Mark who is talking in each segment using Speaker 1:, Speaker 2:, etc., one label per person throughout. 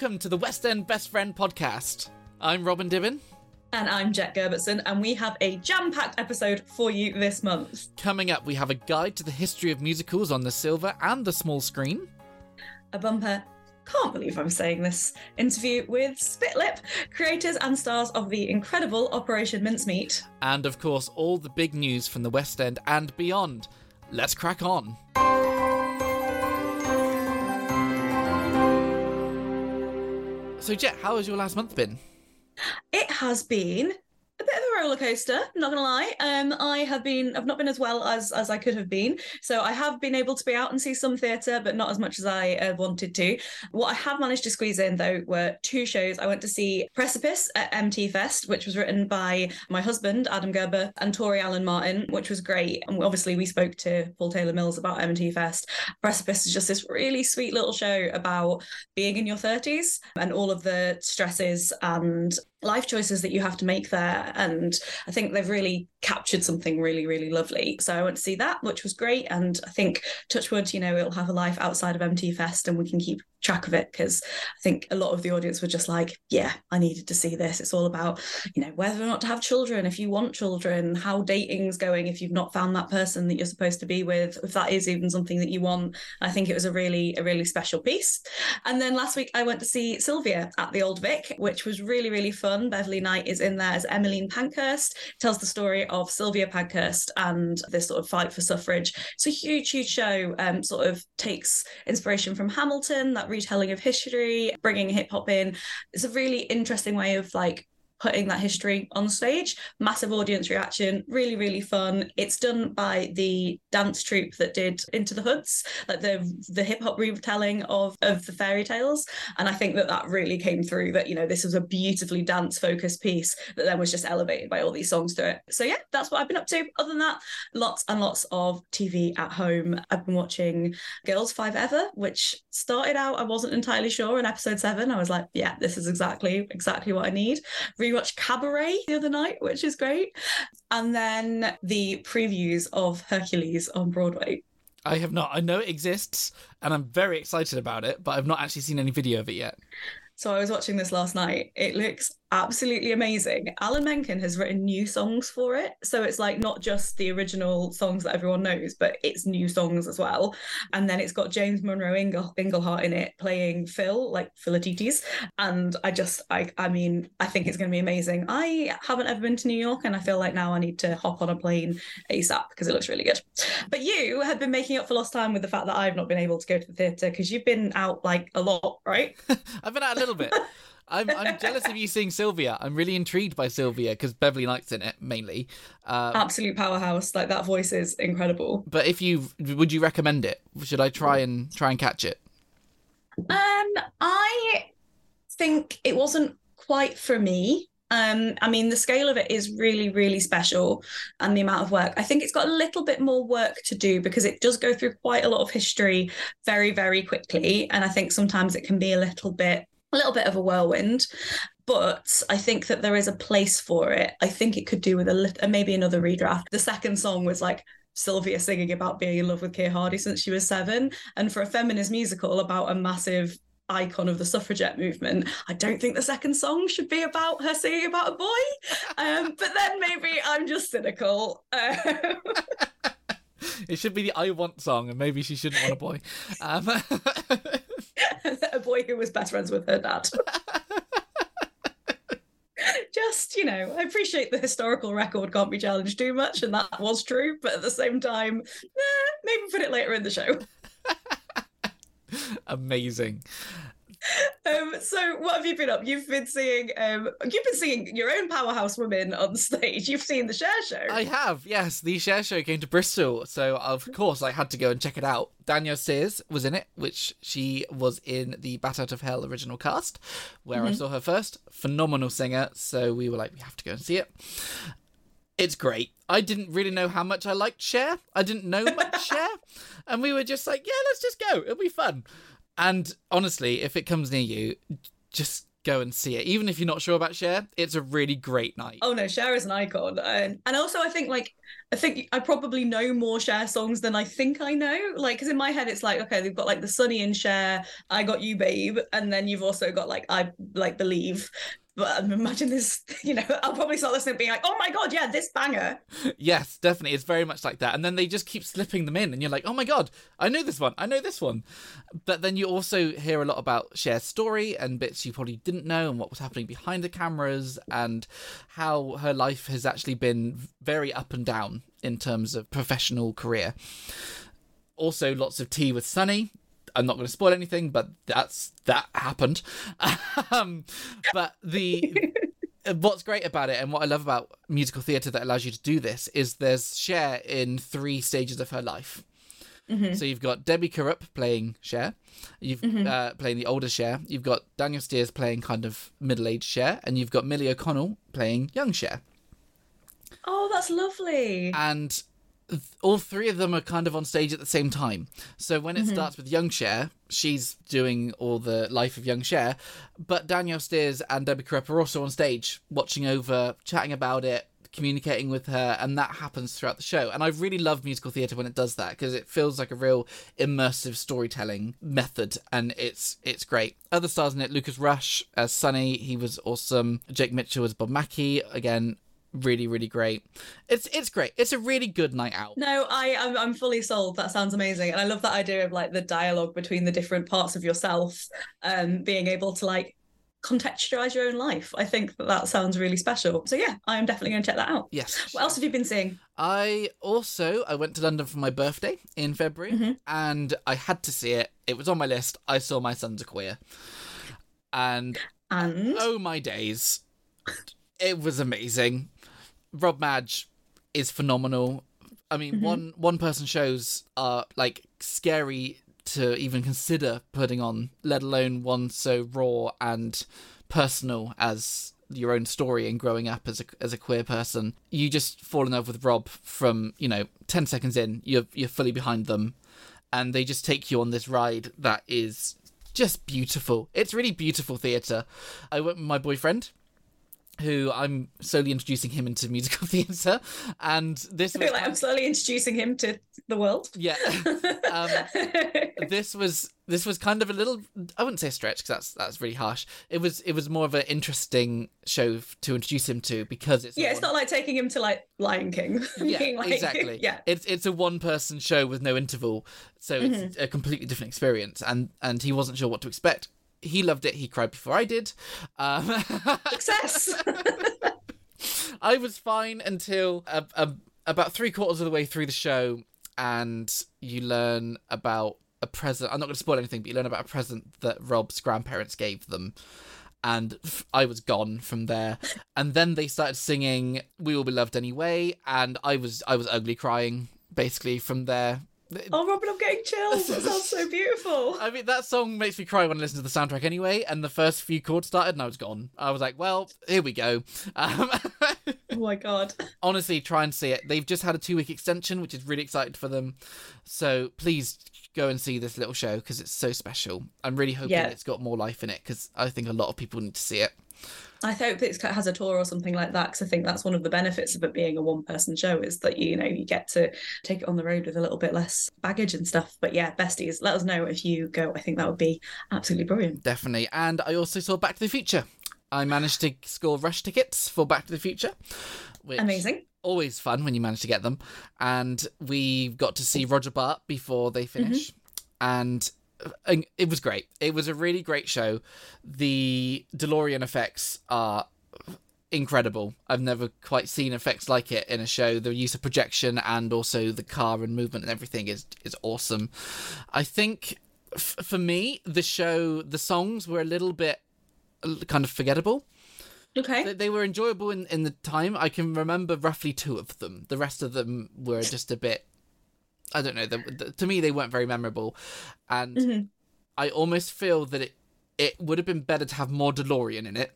Speaker 1: welcome to the West End Best Friend podcast. I'm Robin Dibben.
Speaker 2: And I'm Jet Gerbertson, and we have a jam packed episode for you this month.
Speaker 1: Coming up, we have a guide to the history of musicals on the silver and the small screen.
Speaker 2: A bumper, can't believe I'm saying this, interview with Spitlip, creators and stars of the incredible Operation Mincemeat.
Speaker 1: And of course, all the big news from the West End and beyond. Let's crack on. So, Jet, how has your last month been?
Speaker 2: It has been a bit of a roller coaster not gonna lie. Um i have been i've not been as well as as i could have been. So i have been able to be out and see some theatre but not as much as i uh, wanted to. What i have managed to squeeze in though were two shows. I went to see precipice at mt fest which was written by my husband adam gerber and tori allen martin which was great. And obviously we spoke to paul taylor mills about mt fest. Precipice is just this really sweet little show about being in your 30s and all of the stresses and life choices that you have to make there. And I think they've really captured something really, really lovely. So I went to see that, which was great. And I think Touchwood, you know, it'll have a life outside of MT Fest and we can keep track of it because I think a lot of the audience were just like, yeah, I needed to see this. It's all about, you know, whether or not to have children, if you want children, how dating's going, if you've not found that person that you're supposed to be with, if that is even something that you want. I think it was a really, a really special piece. And then last week I went to see Sylvia at the Old Vic, which was really, really fun. Beverly Knight is in there as Emmeline Pankhurst, tells the story of Sylvia Pankhurst and this sort of fight for suffrage. It's a huge, huge show, um, sort of takes inspiration from Hamilton, that retelling of history, bringing hip hop in. It's a really interesting way of like putting that history on stage. Massive audience reaction, really, really fun. It's done by the dance troupe that did Into the Hoods, like the the hip hop retelling of of the fairy tales. And I think that that really came through. That you know this was a beautifully dance focused piece that then was just elevated by all these songs to it. So yeah, that's what I've been up to. Other than that, lots and lots of TV at home. I've been watching Girls5eva, which started out I wasn't entirely sure in episode seven. I was like, yeah, this is exactly exactly what I need rewatched Cabaret the other night, which is great. And then the previews of Hercules on Broadway.
Speaker 1: I have not. I know it exists and I'm very excited about it, but I've not actually seen any video of it yet.
Speaker 2: So I was watching this last night. It looks absolutely amazing. Alan Menken has written new songs for it. So it's like not just the original songs that everyone knows, but it's new songs as well. And then it's got James Monroe Ingle- Inglehart in it playing Phil, like Philatites. And I just, I, I mean, I think it's going to be amazing. I haven't ever been to New York and I feel like now I need to hop on a plane ASAP because it looks really good. But you have been making up for lost time with the fact that I've not been able to go to the theatre because you've been out like a lot, right?
Speaker 1: I've been out a little bit. I'm, I'm jealous of you seeing Sylvia. I'm really intrigued by Sylvia because Beverly Knight's in it mainly. Uh,
Speaker 2: Absolute powerhouse. Like that voice is incredible.
Speaker 1: but if you would you recommend it? Should I try and try and catch it?
Speaker 2: Um, I think it wasn't quite for me. Um, I mean, the scale of it is really, really special, and the amount of work. I think it's got a little bit more work to do because it does go through quite a lot of history very, very quickly, and I think sometimes it can be a little bit, a little bit of a whirlwind. But I think that there is a place for it. I think it could do with a little, maybe another redraft. The second song was like Sylvia singing about being in love with Keir Hardie since she was seven, and for a feminist musical about a massive icon of the suffragette movement. I don't think the second song should be about her singing about a boy. Um, but then maybe I'm just cynical. Um,
Speaker 1: It should be the I Want song, and maybe she shouldn't want a boy. Um,
Speaker 2: a boy who was best friends with her dad. Just, you know, I appreciate the historical record can't be challenged too much, and that was true, but at the same time, eh, maybe put it later in the show.
Speaker 1: amazing.
Speaker 2: Um, so what have you been up? You've been seeing um you've been seeing your own powerhouse women on stage. You've seen the Cher Show.
Speaker 1: I have, yes. The Cher Show came to Bristol, so of course I had to go and check it out. Danielle Steers was in it, which she was in the Bat Out of Hell original cast, where I saw her first. Phenomenal singer, so we were like, we have to go and see it. It's great. I didn't really know how much I liked Cher. I didn't know much Cher. And we were just like, yeah, let's just go. It'll be fun. And honestly, if it comes near you, just go and see it. Even if you're not sure about Cher, it's a really great night.
Speaker 3: Oh no, Cher is an icon, and and also I think like I think I probably know more Cher songs than I think I know. Like, because in my head it's like okay, they've got like the Sonny and Cher, I Got You, Babe, and then you've also got like I like Believe. But um, imagine this, you know, I'll probably start listening being like, oh my god, yeah, this banger.
Speaker 1: Yes, definitely. It's very much like that. And then they just keep slipping them in, and you're like, oh my god, I know this one, I know this one. But then you also hear a lot about Cher's story and bits you probably didn't know, and what was happening behind the cameras, and how her life has actually been very up and down in terms of professional career. Also, lots of tea with Sonny, I'm not going to spoil anything, but that's that happened. um, but the what's great about it and what I love about musical theatre that allows you to do this is there's Cher in three stages of her life. Mm-hmm. So you've got Debbie Kurup playing Cher, you've mm-hmm. uh, playing the older Cher, you've got Danielle Steers playing kind of middle-aged Cher, and you've got Millie O'Connell playing young Cher.
Speaker 3: Oh, that's lovely.
Speaker 1: And all three of them are kind of on stage at the same time. So when it mm-hmm. starts with Young Cher, she's doing all the life of Young Cher, but Danielle Steers and Debbie Kurup are also on stage, watching over, chatting about it, communicating with her, and that happens throughout the show. And I really love musical theatre when it does that because it feels like a real immersive storytelling method, and it's it's great. Other stars in it: Lucas Rush as Sonny, he was awesome. Jake Mitchell as Bob Mackie, again really really great. It's it's great. It's a really good night out.
Speaker 3: No i I'm, I'm fully sold. That sounds amazing. And i love that idea of like the dialogue between the different parts of yourself um being able to like contextualize your own life. I think that that sounds really special. So yeah i am definitely going to check that out.
Speaker 1: Yes.
Speaker 3: What else have you been seeing?
Speaker 1: I also i went to london for my birthday in february mm-hmm. and i had to see it. It was on my list. I saw My Son's a Queer. And
Speaker 3: and?
Speaker 1: oh my days. It was amazing Rob Madge is phenomenal. I mean, mm-hmm. one one person shows are like scary to even consider putting on, let alone one so raw and personal as your own story and growing up as a as a queer person. You just fall in love with Rob from you know ten seconds in. You're you're fully behind them, and they just take you on this ride that is just beautiful. It's really beautiful theatre. I went with my boyfriend who I'm slowly introducing him into musical theatre, and this
Speaker 3: was like I'm slowly introducing him to the world.
Speaker 1: Yeah, um, this was this was kind of a little I wouldn't say stretch because that's that's really harsh. It was it was more of an interesting show to introduce him to because it's
Speaker 3: yeah, it's one... not like taking him to like Lion King.
Speaker 1: yeah,
Speaker 3: like,
Speaker 1: exactly.
Speaker 3: Yeah,
Speaker 1: it's it's a one person show with no interval, so it's mm-hmm. a completely different experience, and and he wasn't sure what to expect he loved it. He cried before I did. Um,
Speaker 3: Success.
Speaker 1: I was fine until about three quarters of the way through the show, and you learn about a present. I'm not going to spoil anything, but you learn about a present that Rob's grandparents gave them. And I was gone from there. And then they started singing "We Will Be Loved Anyway," and I was I was ugly crying basically from there
Speaker 3: Oh, Robin, I'm getting chills. That sounds so beautiful.
Speaker 1: I mean, that song makes me cry when I listen to the soundtrack anyway. And the first few chords started, and I was gone. I was like, well, here we go. Um,
Speaker 3: oh my god.
Speaker 1: Honestly, try and see it. They've just had a two week extension, which is really excited for them. So please go and see this little show because it's so special. I'm really hoping yeah. it's got more life in it because I think a lot of people need to see it.
Speaker 3: I hope it has a tour or something like that because I think that's one of the benefits of it being a one person show is that you know you get to take it on the road with a little bit less baggage and stuff. But yeah, besties, let us know if you go. I think that would be absolutely brilliant.
Speaker 1: Definitely. And I also saw Back to the Future. I managed to score rush tickets for Back to the Future.
Speaker 3: Amazing.
Speaker 1: Always fun when you manage to get them. And we got to see Roger Bart before they finish. Mm-hmm. And it was great. It was a really great show. The DeLorean effects are incredible. I've never quite seen effects like it in a show. The use of projection and also the car and movement and everything is is awesome. I think f- for me, the show, the songs were a little bit uh, kind of forgettable.
Speaker 3: Okay.
Speaker 1: They, they were enjoyable in, in the time. I can remember roughly two of them. The rest of them were just a bit I don't know. The, the, to me, they weren't very memorable, and mm-hmm. I almost feel that it it would have been better to have more DeLorean in it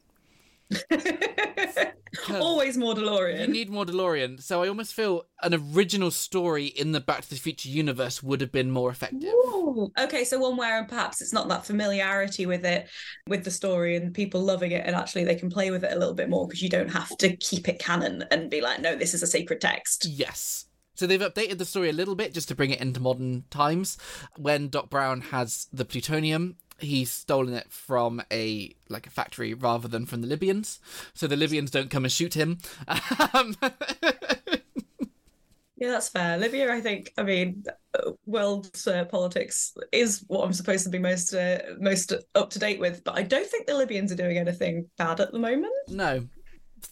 Speaker 2: Always more DeLorean.
Speaker 1: You need more DeLorean. So I almost feel an original story in the Back to the Future universe would have been more effective.
Speaker 2: Ooh. Okay, so one where perhaps it's not that familiarity with it, with the story and people loving it, and actually they can play with it a little bit more because you don't have to keep it canon and be like, no, this is a sacred text.
Speaker 1: Yes. So they've updated the story a little bit just to bring it into modern times. When Doc Brown has the plutonium, he's stolen it from a like a factory rather than from the Libyans. So the Libyans don't come and shoot him. Um,
Speaker 2: Yeah, that's fair. Libya, I think, I mean, world uh, politics is what I'm supposed to be most uh, most up to date with, but I don't think the Libyans are doing anything bad at the moment.
Speaker 1: no.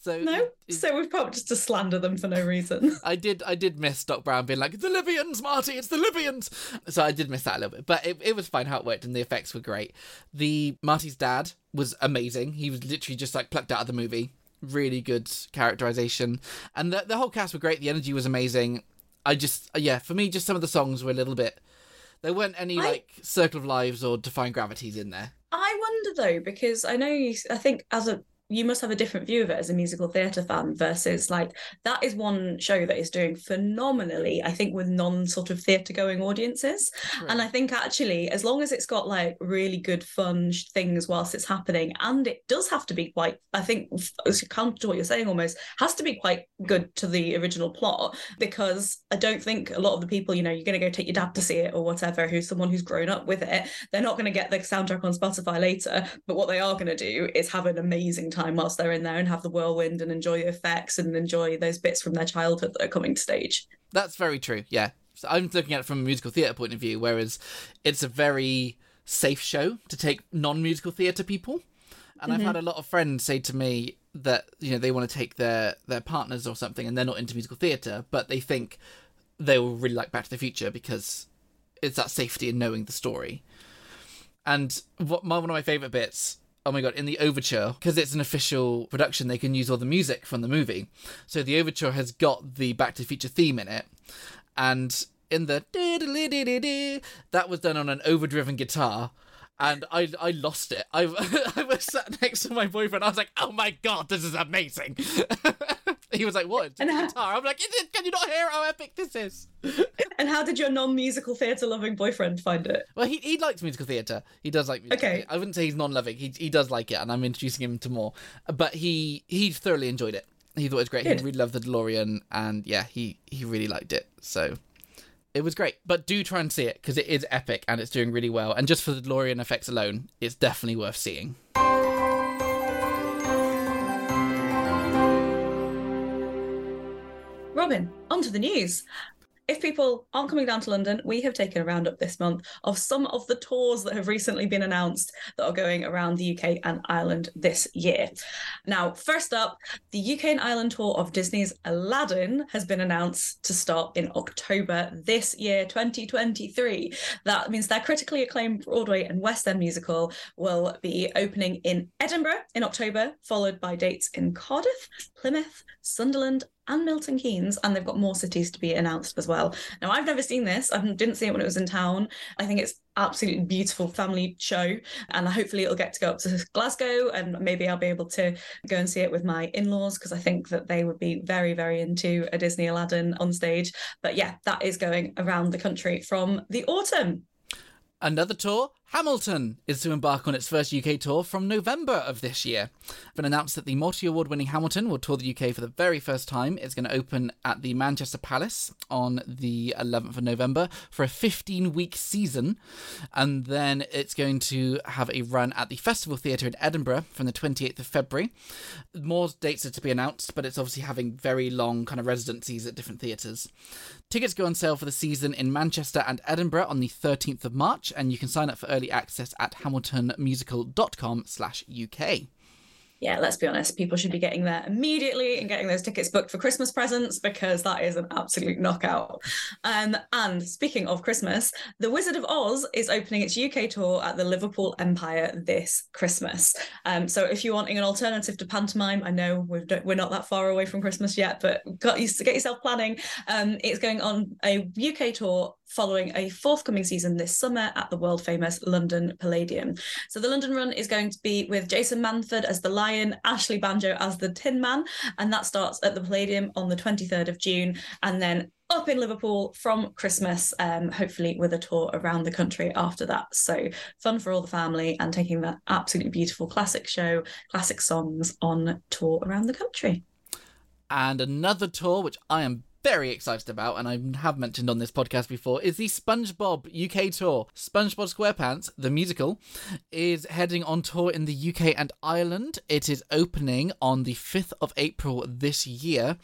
Speaker 1: So
Speaker 2: No,
Speaker 1: it-
Speaker 2: so we've probably just to slander them for no reason.
Speaker 1: I did I did miss Doc Brown being like, the Libyans, Marty, it's the Libyans. So I did miss that a little bit. But it, it was fine how it worked and the effects were great. The Marty's dad was amazing. He was literally just like plucked out of the movie. Really good characterization. And the the whole cast were great. The energy was amazing. I just yeah, for me just some of the songs were a little bit there weren't any
Speaker 2: I-
Speaker 1: like Circle of Lives or Defying Gravities in there.
Speaker 2: I wonder though, because I know you, I think as a you must have a different view of it as a musical theatre fan versus like that is one show that is doing phenomenally, I think, with non sort of theatre going audiences. And I think actually, as long as it's got like really good fun things whilst it's happening, and it does have to be quite, I think, counter to what you're saying, almost has to be quite good to the original plot because I don't think a lot of the people, you know, you're going to go take your dad to see it or whatever, who's someone who's grown up with it, they're not going to get the soundtrack on Spotify later. But what they are going to do is have an amazing time whilst they're in there and have the whirlwind and enjoy the effects and enjoy those bits from their childhood that are coming to stage.
Speaker 1: That's very true. Yeah. So I'm looking at it from a musical theatre point of view, whereas it's a very safe show to take non-musical theatre people. And I've had mm-hmm. a lot of friends say to me that you know they want to take their their partners or something, and they're not into musical theatre, but they think they will really like Back to the Future because it's that safety in knowing the story. And what my, one of my favorite bits. Oh my god! In the overture, because it's an official production, they can use all the music from the movie. So the overture has got the Back to the Future theme in it, and in the that was done on an overdriven guitar. And I I lost it. I I was sat next to my boyfriend. I was like, "Oh my god, this is amazing!" he was like, "What?
Speaker 2: And how-
Speaker 1: guitar?" I'm like, "Is it- "Can you not hear how epic this is?"
Speaker 2: And how did your non-musical theatre loving boyfriend find it?
Speaker 1: Well, he he likes musical theatre. He does like musical
Speaker 2: Okay.
Speaker 1: theatre. I wouldn't say he's non-loving. He he does like it, and I'm introducing him to more. But he he thoroughly enjoyed it. He thought it was great.
Speaker 2: Good.
Speaker 1: He really loved the DeLorean, and yeah, he he really liked it. So it was great. But do try and see it because it is epic and it's doing really well. And just for the DeLorean effects alone, it's definitely worth seeing.
Speaker 2: Robin, on to the news. If people aren't coming down to London, we have taken a roundup this month of some of the tours that have recently been announced that are going around the UK and Ireland this year. Now, first up, the UK and Ireland tour of Disney's Aladdin has been announced to start in October this year, 2023. That means their critically acclaimed Broadway and West End musical will be opening in Edinburgh in October, followed by dates in Cardiff, Plymouth, Sunderland, and Milton Keynes, and they've got more cities to be announced as well. Now, I've never seen this. I didn't see it when it was in town. I think it's absolutely beautiful family show, and hopefully it'll get to go up to Glasgow, and maybe I'll be able to go and see it with my in-laws because I think that they would be very, very into a Disney Aladdin on stage. But yeah, that is going around the country from the autumn.
Speaker 1: Another tour, Hamilton, is to embark on its first UK tour from November of this year. It's been announced that the multi award winning Hamilton will tour the UK for the very first time. It's going to open at the Manchester Palace on the 11th of November for a 15 week season. And then it's going to have a run at the Festival Theatre in Edinburgh from the 28th of February. More dates are to be announced, but it's obviously having very long kind of residencies at different theatres. Tickets go on sale for the season in Manchester and Edinburgh on the 13th of March, and you can sign up for early access at hamiltonmusical.com slash UK.
Speaker 2: yeah, let's be honest, people should be getting there immediately and getting those tickets booked for Christmas presents because that is an absolute knockout. Um, and speaking of Christmas, The Wizard of Oz is opening its UK tour at the Liverpool Empire this Christmas. Um, so if you're wanting an alternative to pantomime, I know we're, we're not that far away from Christmas yet, but got to get yourself planning. Um, it's going on a UK tour
Speaker 3: following a forthcoming season this summer at the world famous London Palladium. So the London run is going to be with Jason Manford as the Lion, Ashley Banjo as the Tin Man, and that starts at the Palladium on the 23rd of June. And then up in Liverpool from Christmas, um, hopefully with a tour around the country after that. So fun for all the family and taking that absolutely beautiful classic show, classic songs on tour around the country.
Speaker 1: And another tour, which I am very excited about, and I have mentioned on this podcast before, is the SpongeBob UK tour. SpongeBob SquarePants, the musical, is heading on tour in the UK and Ireland. It is opening on the 5th of April this year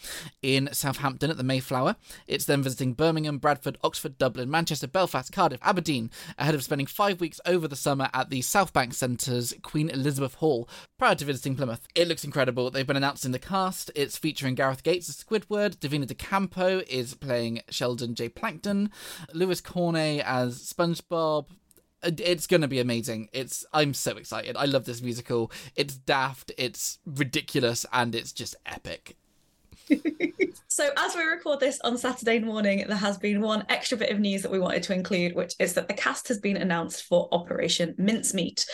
Speaker 1: in Southampton at the Mayflower. It's then visiting Birmingham, Bradford, Oxford, Dublin, Manchester, Belfast, Cardiff, Aberdeen, ahead of spending five weeks over the summer at the Southbank Centre's Queen Elizabeth Hall prior to visiting Plymouth. It looks incredible. They've been announced in the cast. It's featuring Gareth Gates as Squidward, Davina de Campo is playing Sheldon J. Plankton, Lewis Cornay as SpongeBob. It's going to be amazing. It's I'm so excited. I love this musical. It's daft, it's ridiculous, and it's just epic.
Speaker 3: so, as we record this on Saturday morning, there has been one extra bit of news that we wanted to include, which is that the cast has been announced for Operation Mincemeat.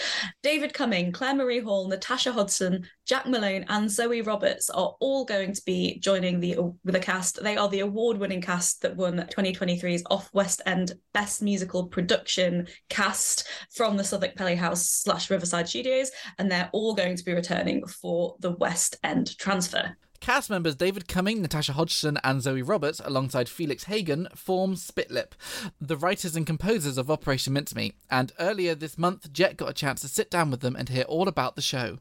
Speaker 3: David Cumming, Claire Marie Hall, Natasha Hodgson, Jack Malone, and Zoe Roberts are all going to be joining the the cast. They are the award-winning cast that won 2023's Off West End Best Musical Production cast from the Southwark Playhouse slash Riverside Studios, and they're all going to be returning for the West End transfer.
Speaker 1: Cast members David Cumming, Natasha Hodgson, and Zoe Roberts, alongside Felix Hagen, form Spitlip, the writers and composers of Operation Mincemeat. And earlier this month, Jet got a chance to sit down with them and hear all about the show.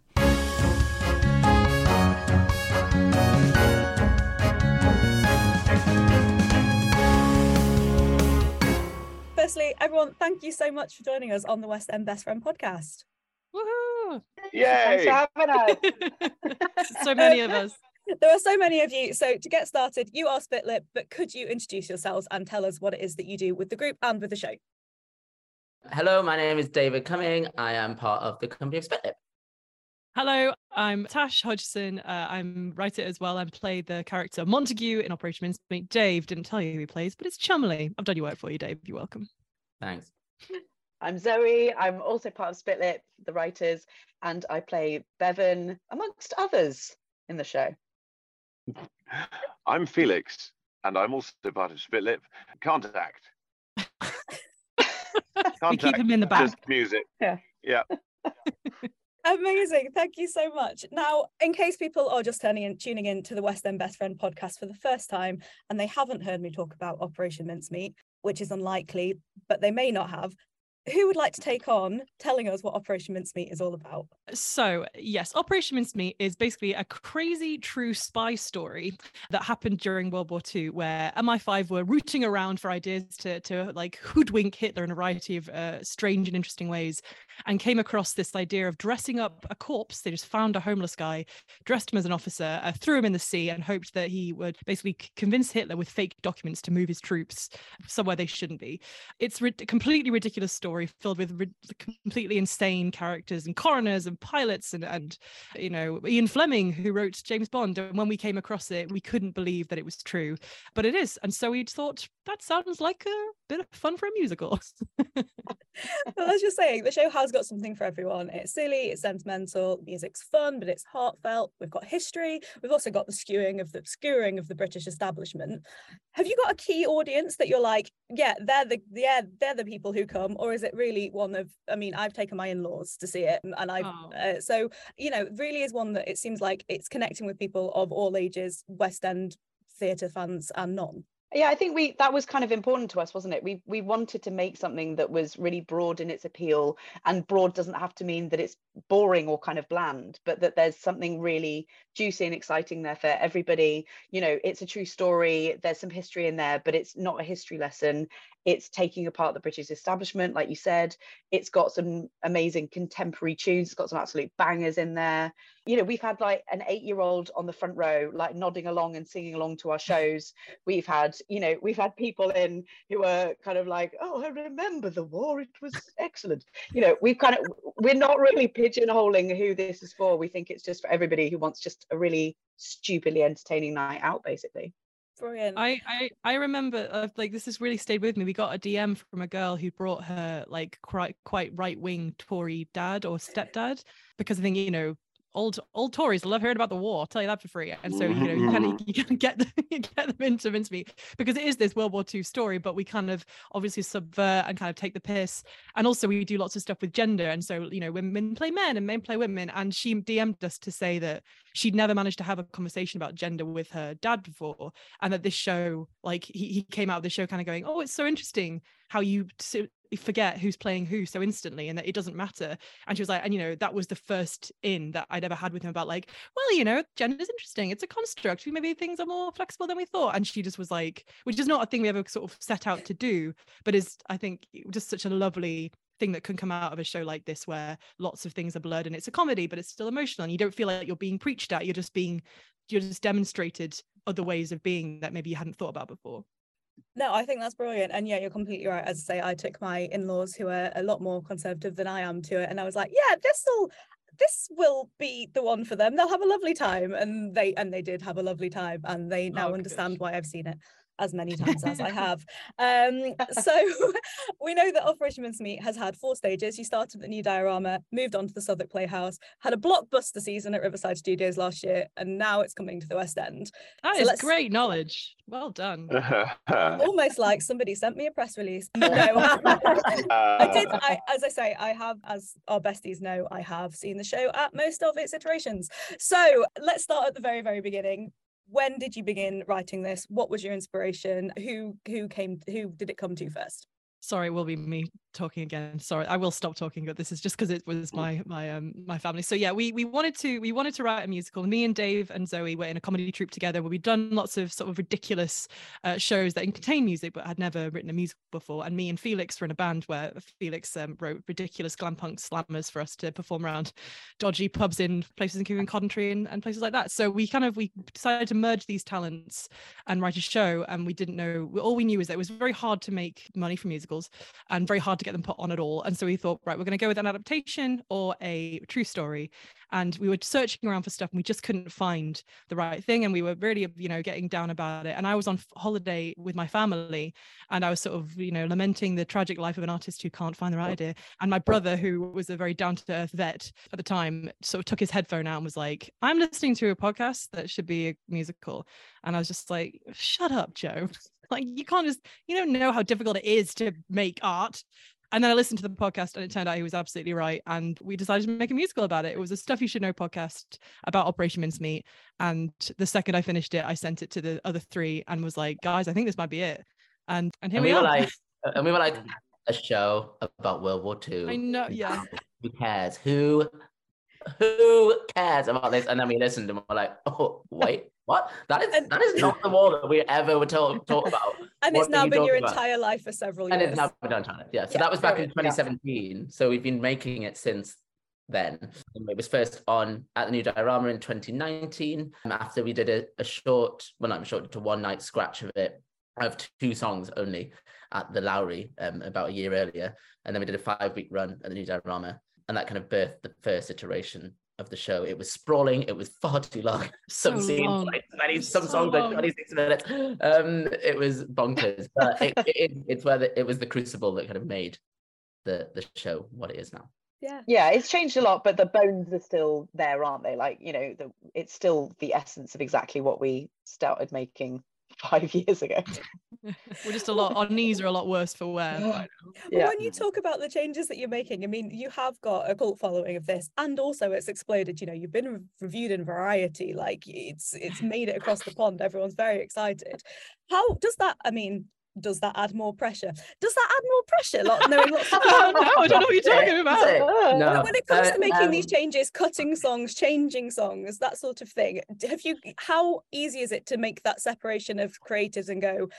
Speaker 3: Firstly, everyone, thank you so much for joining us on the West End Best Friend podcast.
Speaker 4: Woohoo!
Speaker 5: Yay!
Speaker 4: Thanks for having us.
Speaker 6: so many of us.
Speaker 3: There are so many of you. So to get started, you are Spitlip, but could you introduce yourselves and tell us what it is that you do with the group and with the show?
Speaker 7: Hello, my name is David Cumming. I am part of the company of Spitlip.
Speaker 6: Hello, I'm Tash Hodgson. Uh, I'm writer as well. I play the character Montague in Operation Mincemeat. Dave didn't tell you who he plays, but it's Cholmondeley. I've done your work for you, Dave. You're welcome.
Speaker 7: Thanks.
Speaker 4: I'm Zoe. I'm also part of Spitlip, the writers, and I play Bevan, amongst others, in the show.
Speaker 5: I'm Felix, and I'm also part of Spitlip. Can't act.
Speaker 6: we keep him in the back.
Speaker 5: Just music.
Speaker 4: Yeah.
Speaker 5: Yeah.
Speaker 3: Amazing. Thank you so much. Now, in case people are just turning in, tuning in to the West End Best Friend podcast for the first time and they haven't heard me talk about Operation Mincemeat, which is unlikely, but they may not have, who would like to take on telling us what Operation Mincemeat is all about?
Speaker 6: So, yes, Operation Mincemeat is basically a crazy true spy story that happened during World War II, where MI5 were rooting around for ideas to, to like hoodwink Hitler in a variety of uh, strange and interesting ways, and came across this idea of dressing up a corpse. They just found a homeless guy, dressed him as an officer, uh, threw him in the sea, and hoped that he would basically convince Hitler with fake documents to move his troops somewhere they shouldn't be. It's a completely ridiculous story filled with re- completely insane characters and coroners and pilots and and you know Ian Fleming who wrote James Bond and when we came across it we couldn't believe that it was true but it is and so we thought that sounds like a bit of fun for a musical
Speaker 3: well, as you're saying, the show has got something for everyone. It's silly, it's sentimental, music's fun, but it's heartfelt. We've got history. We've also got the skewing of the skewering of the British establishment. Have you got a key audience that you're like, yeah, they're the yeah, they're the people who come, or is it really one of? I mean, I've taken my in-laws to see it, and I've oh. uh, so you know, really is one that it seems like it's connecting with people of all ages, West End theatre fans and non
Speaker 4: yeah i think we that was kind of important to us wasn't it we we wanted to make something that was really broad in its appeal and broad doesn't have to mean that it's boring or kind of bland but that there's something really juicy and exciting there for everybody you know it's a true story there's some history in there but it's not a history lesson it's taking apart the British establishment, like you said. It's got some amazing contemporary tunes. It's got some absolute bangers in there. You know, we've had like an eight-year-old on the front row, like nodding along and singing along to our shows. We've had, you know, we've had people in who are kind of like, oh, I remember the war. It was excellent. You know, we've kind of, we're not really pigeonholing who this is for. We think it's just for everybody who wants just a really stupidly entertaining night out, basically.
Speaker 3: Brilliant.
Speaker 6: I, I I remember uh, like this has really stayed with me. We got a DM from a girl who brought her like quite quite right wing Tory dad or stepdad because I think you know old old Tories love hearing about the war. I'll tell you that for free. And so you know you kind of mm-hmm. you can get them, you get them into Mincemeat because it is this World War II story, but we kind of obviously subvert and kind of take the piss. And also we do lots of stuff with gender. And so you know women play men and men play women. And she DM'd us to say that she'd never managed to have a conversation about gender with her dad before, and that this show like he he came out of the show kind of going, oh, it's so interesting how you forget who's playing who so instantly and that it doesn't matter. And she was like and you know that was the first in that i'd ever had with him about like well you know gender is interesting. It's a construct. Maybe things are more flexible than we thought. And she just was like which is not a thing we ever sort of set out to do but is i think just such a lovely thing that can come out of a show like this where lots of things are blurred and it's a comedy but it's still emotional. And you don't feel like you're being preached at. You're just being you're just demonstrated other ways of being that maybe you hadn't thought about before
Speaker 3: no, I think that's brilliant. And yeah, you're completely right. As I say, I took my in-laws who are a lot more conservative than I am to it. And I was like, yeah, this will this will be the one for them. They'll have a lovely time. And they and they did have a lovely time. And they now oh, understand why I've seen it as many times as I have. Um, so we know that Operation Mincemeat has had four stages. You started at the New Diorama, moved on to the Southwark Playhouse, had a blockbuster season at Riverside Studios last year, and now it's coming to the West End.
Speaker 6: That so is great knowledge. Well done.
Speaker 3: Almost like somebody sent me a press release. No, I did. I, as I say, I have, as our besties know, I have seen the show at most of its iterations. So let's start at the very, very beginning when did you begin writing this? What was your inspiration? Who who came who did it come to first
Speaker 6: sorry it will be me talking again. Sorry i will stop talking but this. Is just because it was my my um my family. So yeah we we wanted to we wanted to write a musical. Me and dave and zoe were in a comedy troupe together where we'd done lots of sort of ridiculous uh, shows that contain music but had never written a musical before. And me and felix were in a band where felix um, wrote ridiculous glam punk slammers for us to perform around dodgy pubs in places including coventry and, and places like that. So we kind of we decided to merge these talents and write a show and we didn't know all we knew is that it was very hard to make money from musicals and very hard to get them put on at all. And so we thought, right, we're going to go with an adaptation or a true story. And we were searching around for stuff and we just couldn't find the right thing. And we were really, you know, getting down about it. And I was on holiday with my family and I was sort of, you know, lamenting the tragic life of an artist who can't find the right idea. And my brother, who was a very down to earth vet at the time, sort of took his headphone out and was like, I'm listening to a podcast that should be a musical. And I was just like, shut up, Joe. like you can't just you don't know how difficult it is to make art and then I listened to the podcast and it turned out he was absolutely right. And we decided to make a musical about it. It was a Stuff You Should Know podcast about Operation Mincemeat. And the second I finished it, I sent it to the other three and was like, guys, I think this might be it. And and here
Speaker 7: and
Speaker 6: we,
Speaker 7: we
Speaker 6: are.
Speaker 7: Were like, and we were like, a show about World War II.
Speaker 6: I know, yeah.
Speaker 7: Who cares? Who who cares about this? And then we listened and we're like, oh, wait, what? That is and, that is not the war that we ever were told talk about.
Speaker 3: And it's now been your about? entire life for several years.
Speaker 7: And it's now been done. Yeah. So yeah, that was back in 2017. Yeah. So we've been making it since then. It was first on at the New Diorama in 2019. After we did a, a short, well, not short, to one night scratch of it of two songs only at the Lowry um, about a year earlier. And then we did a five week run at the New Diorama and that kind of birthed the first iteration of the show. It was sprawling. It was far too long. Some so scenes, long. like 20, some so songs, like 26 minutes. Um, it was bonkers. But it, it, it's where the, it was the crucible that kind of made the the show what it is now.
Speaker 4: Yeah, yeah, it's changed a lot, but the bones are still there, aren't they? Like you know, the, it's still the essence of exactly what we started making five years ago.
Speaker 6: We're just a lot, our knees are a lot worse for wear.
Speaker 3: Yeah. When you talk about the changes that you're making, I mean, you have got a cult following of this, and also it's exploded. You know, you've been re- reviewed in Variety, like it's it's made it across the pond. Everyone's very excited. How does that? I mean, does that add more pressure? Does that add more pressure? Like, knowing lots of
Speaker 6: oh, no, I don't know what you're talking about.
Speaker 3: No. When it comes uh, to making um, these changes, cutting songs, changing songs, that sort of thing, have you? How easy is it to make that separation of creatives and go?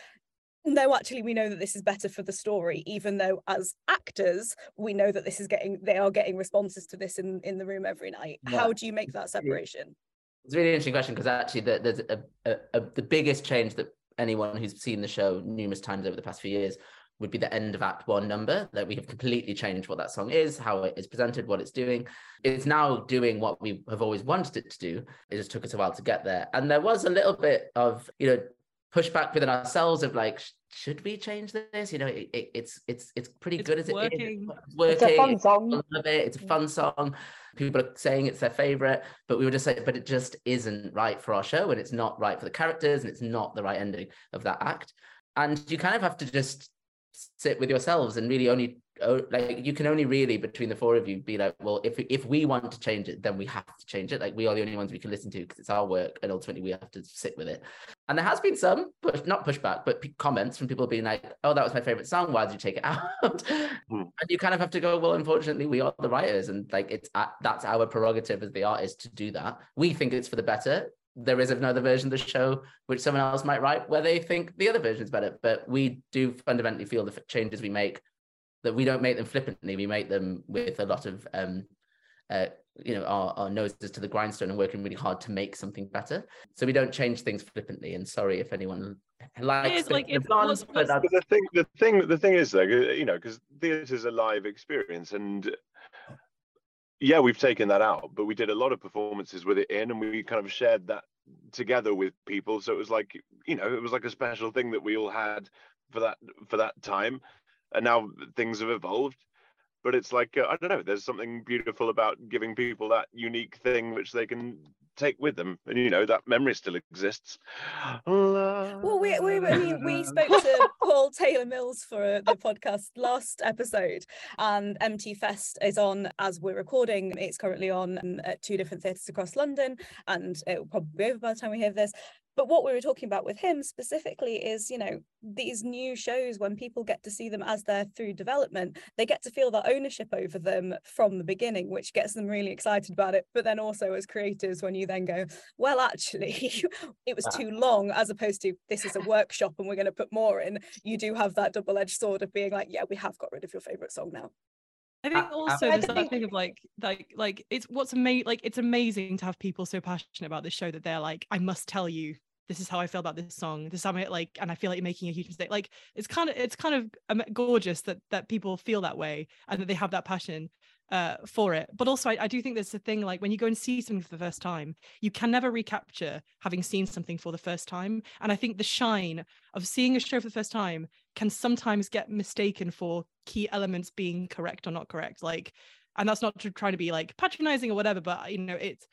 Speaker 3: No, actually, we know that this is better for the story, even though as actors, we know that this is getting they are getting responses to this in, in the room every night. Yeah. How do you make that separation?
Speaker 7: It's a really interesting question because actually, the, there's a, a, a, the biggest change that anyone who's seen the show numerous times over the past few years would be the end of act one number that we have completely changed what that song is how it is presented what it's doing it's now doing what we have always wanted it to do it just took us a while to get there and there was a little bit of you know pushback within ourselves of like, should we change this? You know, it, it, it's it's it's pretty
Speaker 6: It's
Speaker 7: good as
Speaker 6: working.
Speaker 7: it is. It's working.
Speaker 4: It's a fun song.
Speaker 7: People love it. It's a fun song. People are saying it's their favorite, but we were just saying, but it just isn't right for our show, and it's not right for the characters, and it's not the right ending of that act. And you kind of have to just sit with yourselves and really only like you can only really between the four of you be like, well, if if we want to change it, then we have to change it. Like we are the only ones we can listen to because it's our work, and ultimately we have to sit with it. And there has been some, but not pushback, but p- comments from people being like, "Oh, that was my favorite song. Why did you take it out?"
Speaker 5: Hmm.
Speaker 7: And you kind of have to go, "Well, unfortunately, we are the writers, and like it's uh, that's our prerogative as the artist to do that. We think it's for the better. There is another version of the show which someone else might write where they think the other version is better, but we do fundamentally feel the f- changes we make that we don't make them flippantly. We make them with a lot of um, uh, you know, our, our noses to the grindstone and working really hard to make something better. So we don't change things flippantly. And sorry if anyone likes
Speaker 6: is,
Speaker 7: the,
Speaker 6: like,
Speaker 7: the
Speaker 6: it's-
Speaker 7: blonde,
Speaker 6: what's-
Speaker 7: but
Speaker 5: But the thing, the thing, the thing is, though, you know, because theatre is a live experience, and yeah, we've taken that out, but we did a lot of performances with it in, and we kind of shared that together with people. So it was like, you know, it was like a special thing that we all had for that for that time, and now things have evolved. But it's like uh, I don't know. There's something beautiful about giving people that unique thing which they can take with them, and you know that memory still exists.
Speaker 3: Well, we, we I mean, we spoke to Paul Taylor Mills for the podcast last episode, and MT Fest is on as we're recording. It's currently on at two different theatres across London, and it will probably be over by the time we hear this. But what we were talking about with him specifically is, you know, these new shows when people get to see them as they're through development, they get to feel that ownership over them from the beginning, which gets them really excited about it. But then also as creators, when you then go, well, actually, it was
Speaker 7: Ah.
Speaker 3: too long, as opposed to this is a workshop and we're going to put more in, you do have that double edged sword of being like, yeah, we have got rid of your favorite song now.
Speaker 6: I think also
Speaker 4: I
Speaker 6: there's that
Speaker 4: think-
Speaker 6: thing of like like like it's what's amazing like it's amazing to have people so passionate about this show that they're like I must tell you this is how I feel about this song. This I like and I feel like you're making a huge mistake. Like it's kind of it's kind of um, gorgeous that that people feel that way and that they have that passion uh, for it. But also I, I do think there's a thing like when you go and see something for the first time you can never recapture having seen something for the first time. And I think the shine of seeing a show for the first time can sometimes get mistaken for key elements being correct or not correct like and that's not to try to be like patronizing or whatever but you know it's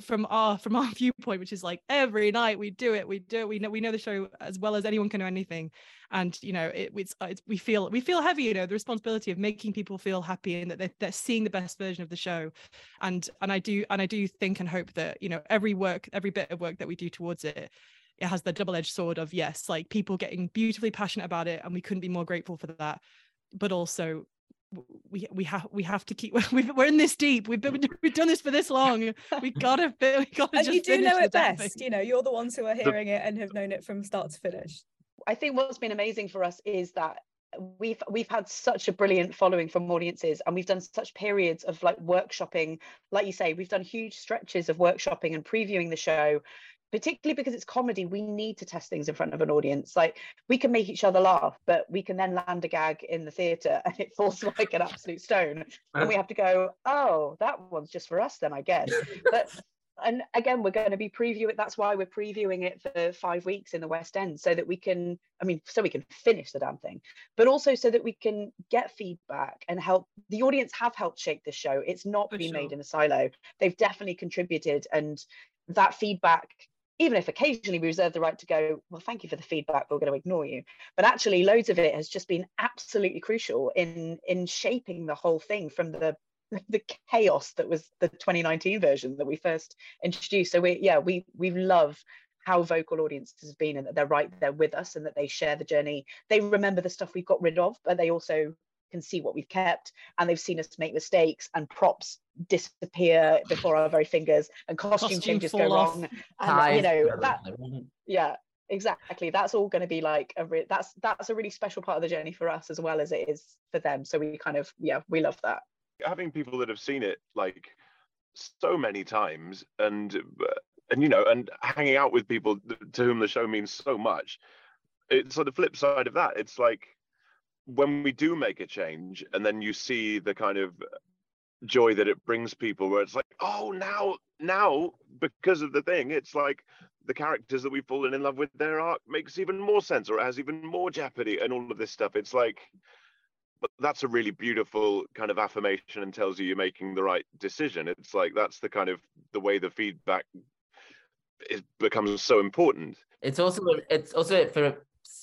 Speaker 6: from our from our viewpoint which is like every night we do it we do it we know we know the show as well as anyone can know anything. And you know it, it's, uh, it's we feel we feel heavy you know the responsibility of making people feel happy and that they're, they're seeing the best version of the show. And and i do and i do think and hope that you know every work every bit of work that we do towards it it has the double-edged sword of yes like people getting beautifully passionate about it and we couldn't be more grateful for that. But also we we have we have to keep we've, we're in this deep. We've been we've done this for this long. We gotta fi- we gotta
Speaker 3: And
Speaker 6: just
Speaker 3: you do know it best,
Speaker 6: thing.
Speaker 3: you know, you're the ones who are hearing it and have known it from start to finish.
Speaker 4: I think what's been amazing for us is that we've we've had such a brilliant following from audiences and we've done such periods of like workshopping. Like you say we've done huge stretches of workshopping and previewing the show particularly because it's comedy we need to test things in front of an audience. Like we can make each other laugh but we can then land a gag in the theater and it falls like an absolute stone. And we have to go oh that one's just for us then i guess. But and again we're going to be previewing that's why we're previewing it for five weeks in the west end so that we can i mean so we can finish the damn thing but also so that we can get feedback and help the audience have helped shape the show. It's not
Speaker 6: For
Speaker 4: been made in a silo. They've definitely contributed and that feedback even if occasionally we reserve the right to go well thank you for the feedback but we're going to ignore you. But actually loads of it has just been absolutely crucial in in shaping the whole thing from the the chaos that was the 2019 version that we first introduced. So we yeah we we love how vocal audiences have been and that they're right there with us and that they share the journey. They remember the stuff we've got rid of but they also can see what we've kept and they've seen us make mistakes and props disappear before our very fingers and costume,
Speaker 6: Costume
Speaker 4: changes go
Speaker 6: off.
Speaker 4: wrong and you know that yeah exactly. That's all going to be like a re- that's that's a really special part of the journey for us as well as it is for them. So we kind of yeah we love that.
Speaker 5: Having people that have seen it like so many times and and you know and hanging out with people to whom the show means so much it's on the flip side of that it's like when we do make a change and then you see the kind of joy that it brings people where it's like oh now now because of the thing it's like the characters that we've fallen in love with their arc makes even more sense or it has even more jeopardy and all of this stuff. It's like but that's a really beautiful kind of affirmation and tells you you're making the right decision. It's like that's the kind of the way the feedback is becomes so important.
Speaker 7: It's also it's also for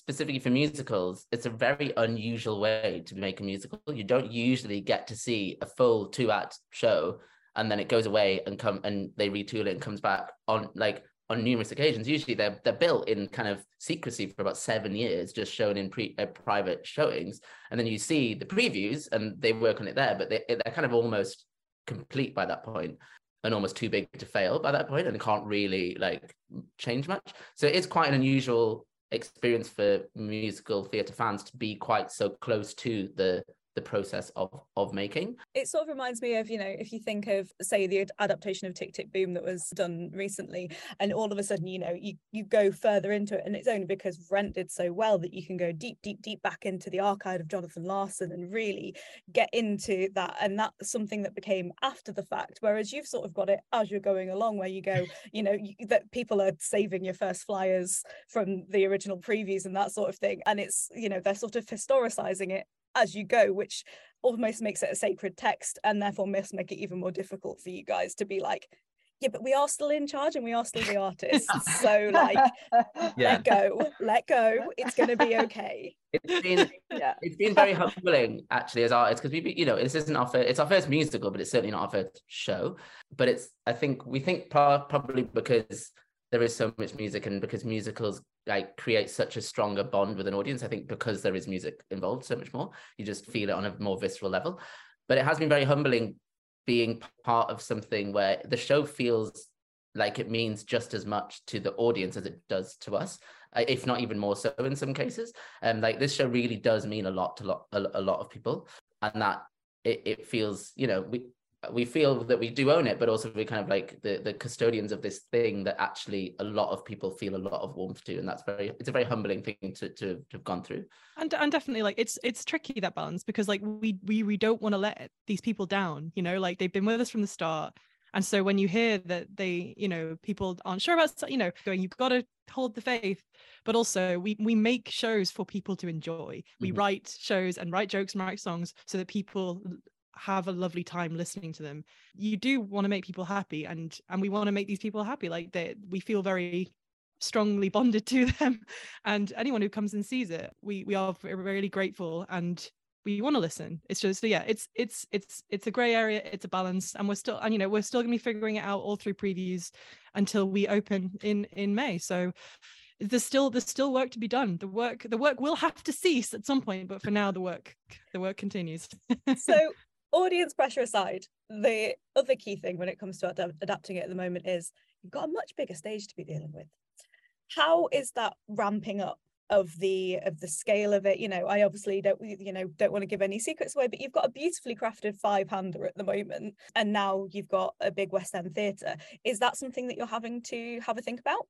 Speaker 7: specifically for musicals it's a very unusual way to make a musical you don't usually get to see a full two act show and then it goes away and come and they retool it and comes back on like on numerous occasions. Usually they're they're built in kind of secrecy for about seven years, just shown in pre uh, private showings, and then you see the previews and they work on it there, but they they're kind of almost complete by that point and almost too big to fail by that point and can't really like change much. So it's quite an unusual experience for musical theatre fans to be quite so close to the the process of of making.
Speaker 3: It sort of reminds me of you know if you think of say the adaptation of tick tick boom that was done recently and all of a sudden you know you you go further into it and it's only because rent did so well that you can go deep deep deep back into the archive of jonathan larson and really get into that and that's something that became after the fact. Whereas you've sort of got it as you're going along where you go you know you, that people are saving your first flyers from the original previews and that sort of thing and it's you know they're sort of historicizing it as you go, which almost makes it a sacred text and therefore must make it even more difficult for you guys to be like, yeah, but we are still in charge and we are still the artists. so like yeah. let go, let go. It's gonna be okay.
Speaker 7: It's been yeah. it's been very humbling actually as artists because we you know this isn't our first it's our first musical, but it's certainly not our first show. But it's I think we think probably because there is so much music and because musicals like create such a stronger bond with an audience i think because there is music involved so much more. You just feel it on a more visceral level. But it has been very humbling being part of something where the show feels like it means just as much to the audience as it does to us uh, if not even more so in some cases. And um, like this show really does mean a lot to a, a lot of people and that it, it feels you know we we feel that we do own it, but also we're kind of like the, the custodians of this thing that actually a lot of people feel a lot of warmth to. And that's very, it's a very humbling thing to, to, to have gone through.
Speaker 6: And, and definitely like, it's, it's tricky that balance because like we, we, we don't want to let these people down, you know, like they've been with us from the start. And so when you hear that they, you know, people aren't sure about, you know, going, you've got to hold the faith, but also we we make shows for people to enjoy. We mm-hmm. write shows and write jokes and write songs so that people have a lovely time listening to them. You do want to make people happy and and we want to make these people happy like they we feel very strongly bonded to them. And anyone who comes and sees it we we are really grateful and we want to listen. It's just yeah it's it's it's it's a gray area it's a balance and we're still and you know we're still going to be figuring it out all through previews until we open in in may. So there's still there's still work to be done. The work the work will have to cease at some point but for now the work the work continues.
Speaker 3: So audience pressure aside, the other key thing when it comes to ad- adapting it at the moment is you've got a much bigger stage to be dealing with. How is that ramping up of the of the scale of it? You know, I obviously don't you know don't want to give any secrets away, but you've got a beautifully crafted five hander at the moment, and now you've got a big West End theatre. Is that something that you're having to have a think about?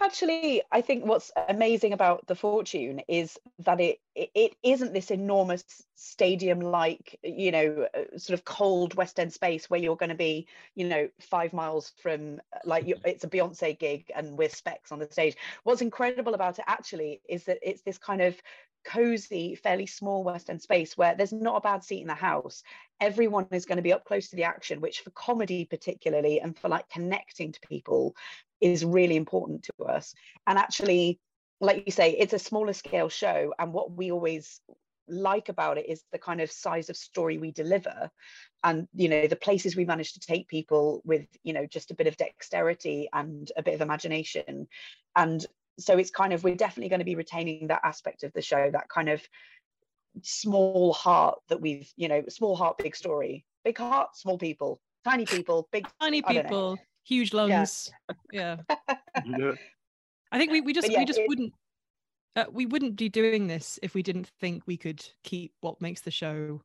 Speaker 4: Actually, I think what's amazing about the Fortune is that it it isn't this enormous stadium-like, you know, uh, sort of cold West End space where you're going to be, you know, five miles from like it's a Beyonce gig and we're specs on the stage. What's incredible about it actually is that it's this kind of cozy, fairly small West End space where there's not a bad seat in the house. Everyone is going to be up close to the action, which for comedy particularly and for like connecting to people is really important to us. And actually, like you say, it's a smaller scale show. And what we always like about it is the kind of size of story we deliver and you know the places we manage to take people with you know just a bit of dexterity and a bit of imagination and so it's kind of we're definitely going to be retaining that aspect of the show that kind of small heart that we've you know small heart big story big heart small people tiny people big
Speaker 6: tiny people huge lungs. Yeah, yeah. i think we, we just yeah, we just it, wouldn't uh, we wouldn't be doing this if we didn't think we could keep what makes the show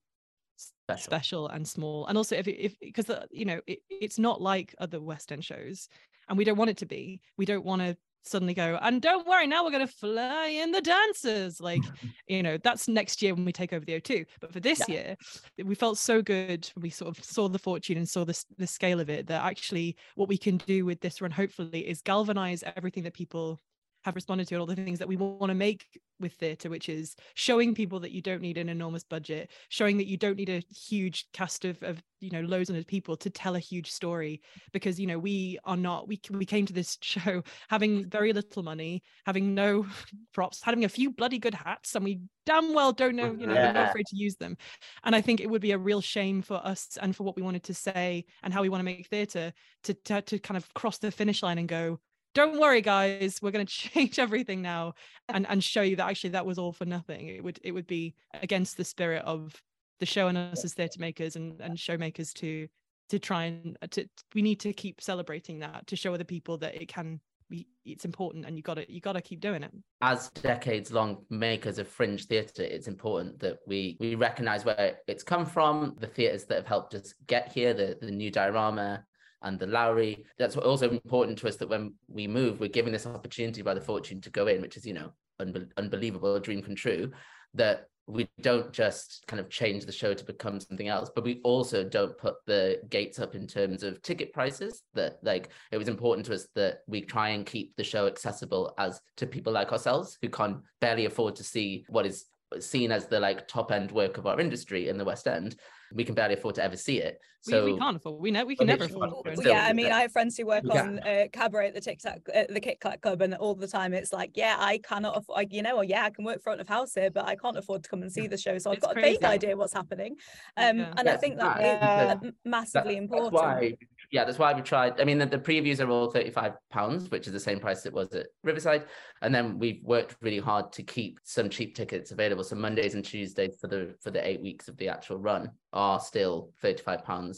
Speaker 6: special, special and small. And also if if because uh, you know it, it's not like other west end shows and we don't want it to be. We don't want to suddenly go and don't worry now we're going to fly in the dancers. Like you know that's next year when we take over the o2 but for this
Speaker 7: Yeah.
Speaker 6: year we felt so good. When we sort of saw the fortune and saw the, the scale of it that actually what we can do with this run hopefully is galvanize everything that people have responded to and all the things that we want to make with theatre which is showing people that you don't need an enormous budget showing that you don't need a huge cast of, of you know loads of people to tell a huge story. Because you know we are not we we came to this show having very little money having no props having a few bloody good hats and we damn well don't know you know we're not afraid to use them. And i think it would be a real shame for us and for what we wanted to say and how we want to make theatre to, to to kind of cross the finish line and go don't worry guys we're going to change everything now and and show you that actually that was all for nothing. It would it would be against the spirit of the show and us as theatre makers and and showmakers to to try and uh, to we need to keep celebrating that to show other people that it can be it's important and you got to you got to keep doing it.
Speaker 7: As decades long makers of fringe theatre, it's important that we we recognize where it's come from, the theatres that have helped us get here, the, the new diorama and the Lowry. That's also important to us that when we move, we're given this opportunity by the fortune to go in, which is, you know, unbe- unbelievable, a dream come true, that we don't just kind of change the show to become something else, but we also don't put the gates up in terms of ticket prices. That like it was important to us that we try and keep the show accessible as to people like ourselves who can barely afford to see what is seen as the like top end work of our industry in the West End. We can barely afford to ever see it.
Speaker 6: We,
Speaker 7: So
Speaker 6: we can't afford we know we can never afford
Speaker 7: not-
Speaker 6: to go and
Speaker 7: it's
Speaker 6: see
Speaker 7: still-
Speaker 8: yeah, I mean, I have friends who work
Speaker 7: Yeah.
Speaker 8: on uh, cabaret at the Tic Tac, uh, the Kit Kat Club, and all the time it's like, yeah, I cannot, afford. like, you know, or yeah, I can work front of house here, but I can't afford to come and see the show, so I've
Speaker 6: It's
Speaker 8: got a vague idea what's happening, um,
Speaker 6: Yeah.
Speaker 8: and I think that
Speaker 7: it's
Speaker 8: is uh,
Speaker 4: Yeah.
Speaker 8: massively
Speaker 7: That-
Speaker 8: important.
Speaker 7: That's why, yeah, that's why we tried. I mean, the, the previews are all thirty-five pounds, which is the same price it was at Riverside, and then we've worked really hard to keep some cheap tickets available. So Mondays and Tuesdays for the for the eight weeks of the actual run are still thirty-five pounds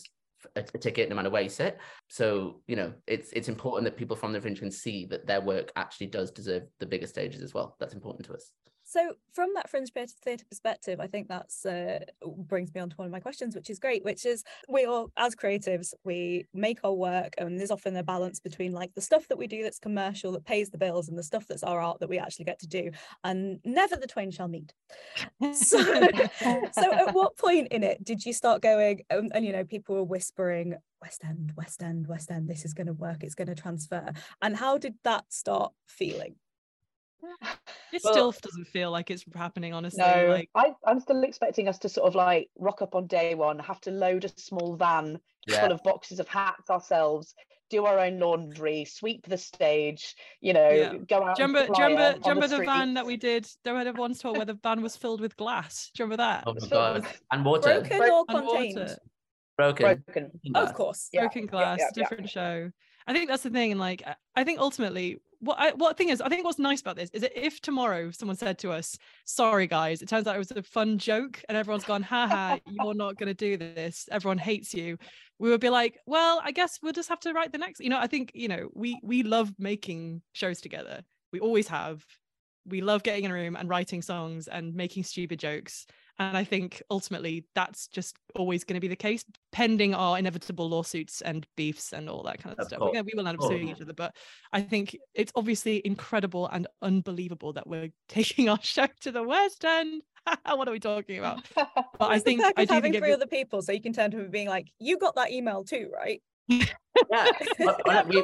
Speaker 7: a, a ticket, no matter where you sit. So you know, it's it's important that people from the fringe can see that their work actually does deserve the bigger stages as well. That's important to us.
Speaker 8: So, from that fringe theatre perspective, I think that's uh, brings me on to one of my questions, which is great. Which is, we all, as creatives, we make our work, and there's often a balance between like the stuff that we do that's commercial, that pays the bills, and the stuff that's our art that we actually get to do, and never the twain shall meet. So, so at what point in it did you start going, um, and you know, people were whispering, West End, West End, West End, this is going to work, it's going to transfer, and how did that start feeling?
Speaker 6: it
Speaker 4: Well-
Speaker 6: still doesn't feel like it's happening honestly
Speaker 4: No,
Speaker 6: like
Speaker 4: I, I'm still expecting us to sort of like rock up on day one, have to load a small van
Speaker 7: Yeah.
Speaker 4: full of boxes of hats ourselves, do our own laundry, sweep the stage, you know,
Speaker 6: Yeah.
Speaker 4: go out.
Speaker 6: do you
Speaker 4: and
Speaker 6: remember, do remember, do remember the, van that we did? There had once told where the van was filled with glass. Do you remember that?
Speaker 7: Oh my god! And water,
Speaker 8: Broken
Speaker 4: Bro-
Speaker 8: or contained?
Speaker 6: water.
Speaker 7: broken.
Speaker 4: broken?
Speaker 8: Of course.
Speaker 4: Yeah,
Speaker 6: broken glass,
Speaker 4: yeah, yeah.
Speaker 6: different show. I think that's the thing, and like I- I think ultimately, what I, what thing is, I think what's nice about this is that if tomorrow someone said to us, "Sorry guys, it turns out it was a fun joke," and everyone's gone, "Haha, you're not going to do this. Everyone hates you," we would be like, "Well, I guess we'll just have to write the next." You know, I think you know we we love making shows together. We always have. We love getting in a room and writing songs and making stupid jokes. And I think ultimately that's just always going to be the case, pending our inevitable lawsuits and beefs and all that kind of,
Speaker 7: Of
Speaker 6: stuff.
Speaker 7: course,
Speaker 6: we will end up suing each other, but I think it's obviously incredible and unbelievable that we're taking our show to the West End. what are we talking about? But I think I do
Speaker 8: having
Speaker 6: think
Speaker 8: three
Speaker 6: will-
Speaker 8: other people, so you can turn to them being like, "You got that email too, right?"
Speaker 7: Yeah. Well, well, we,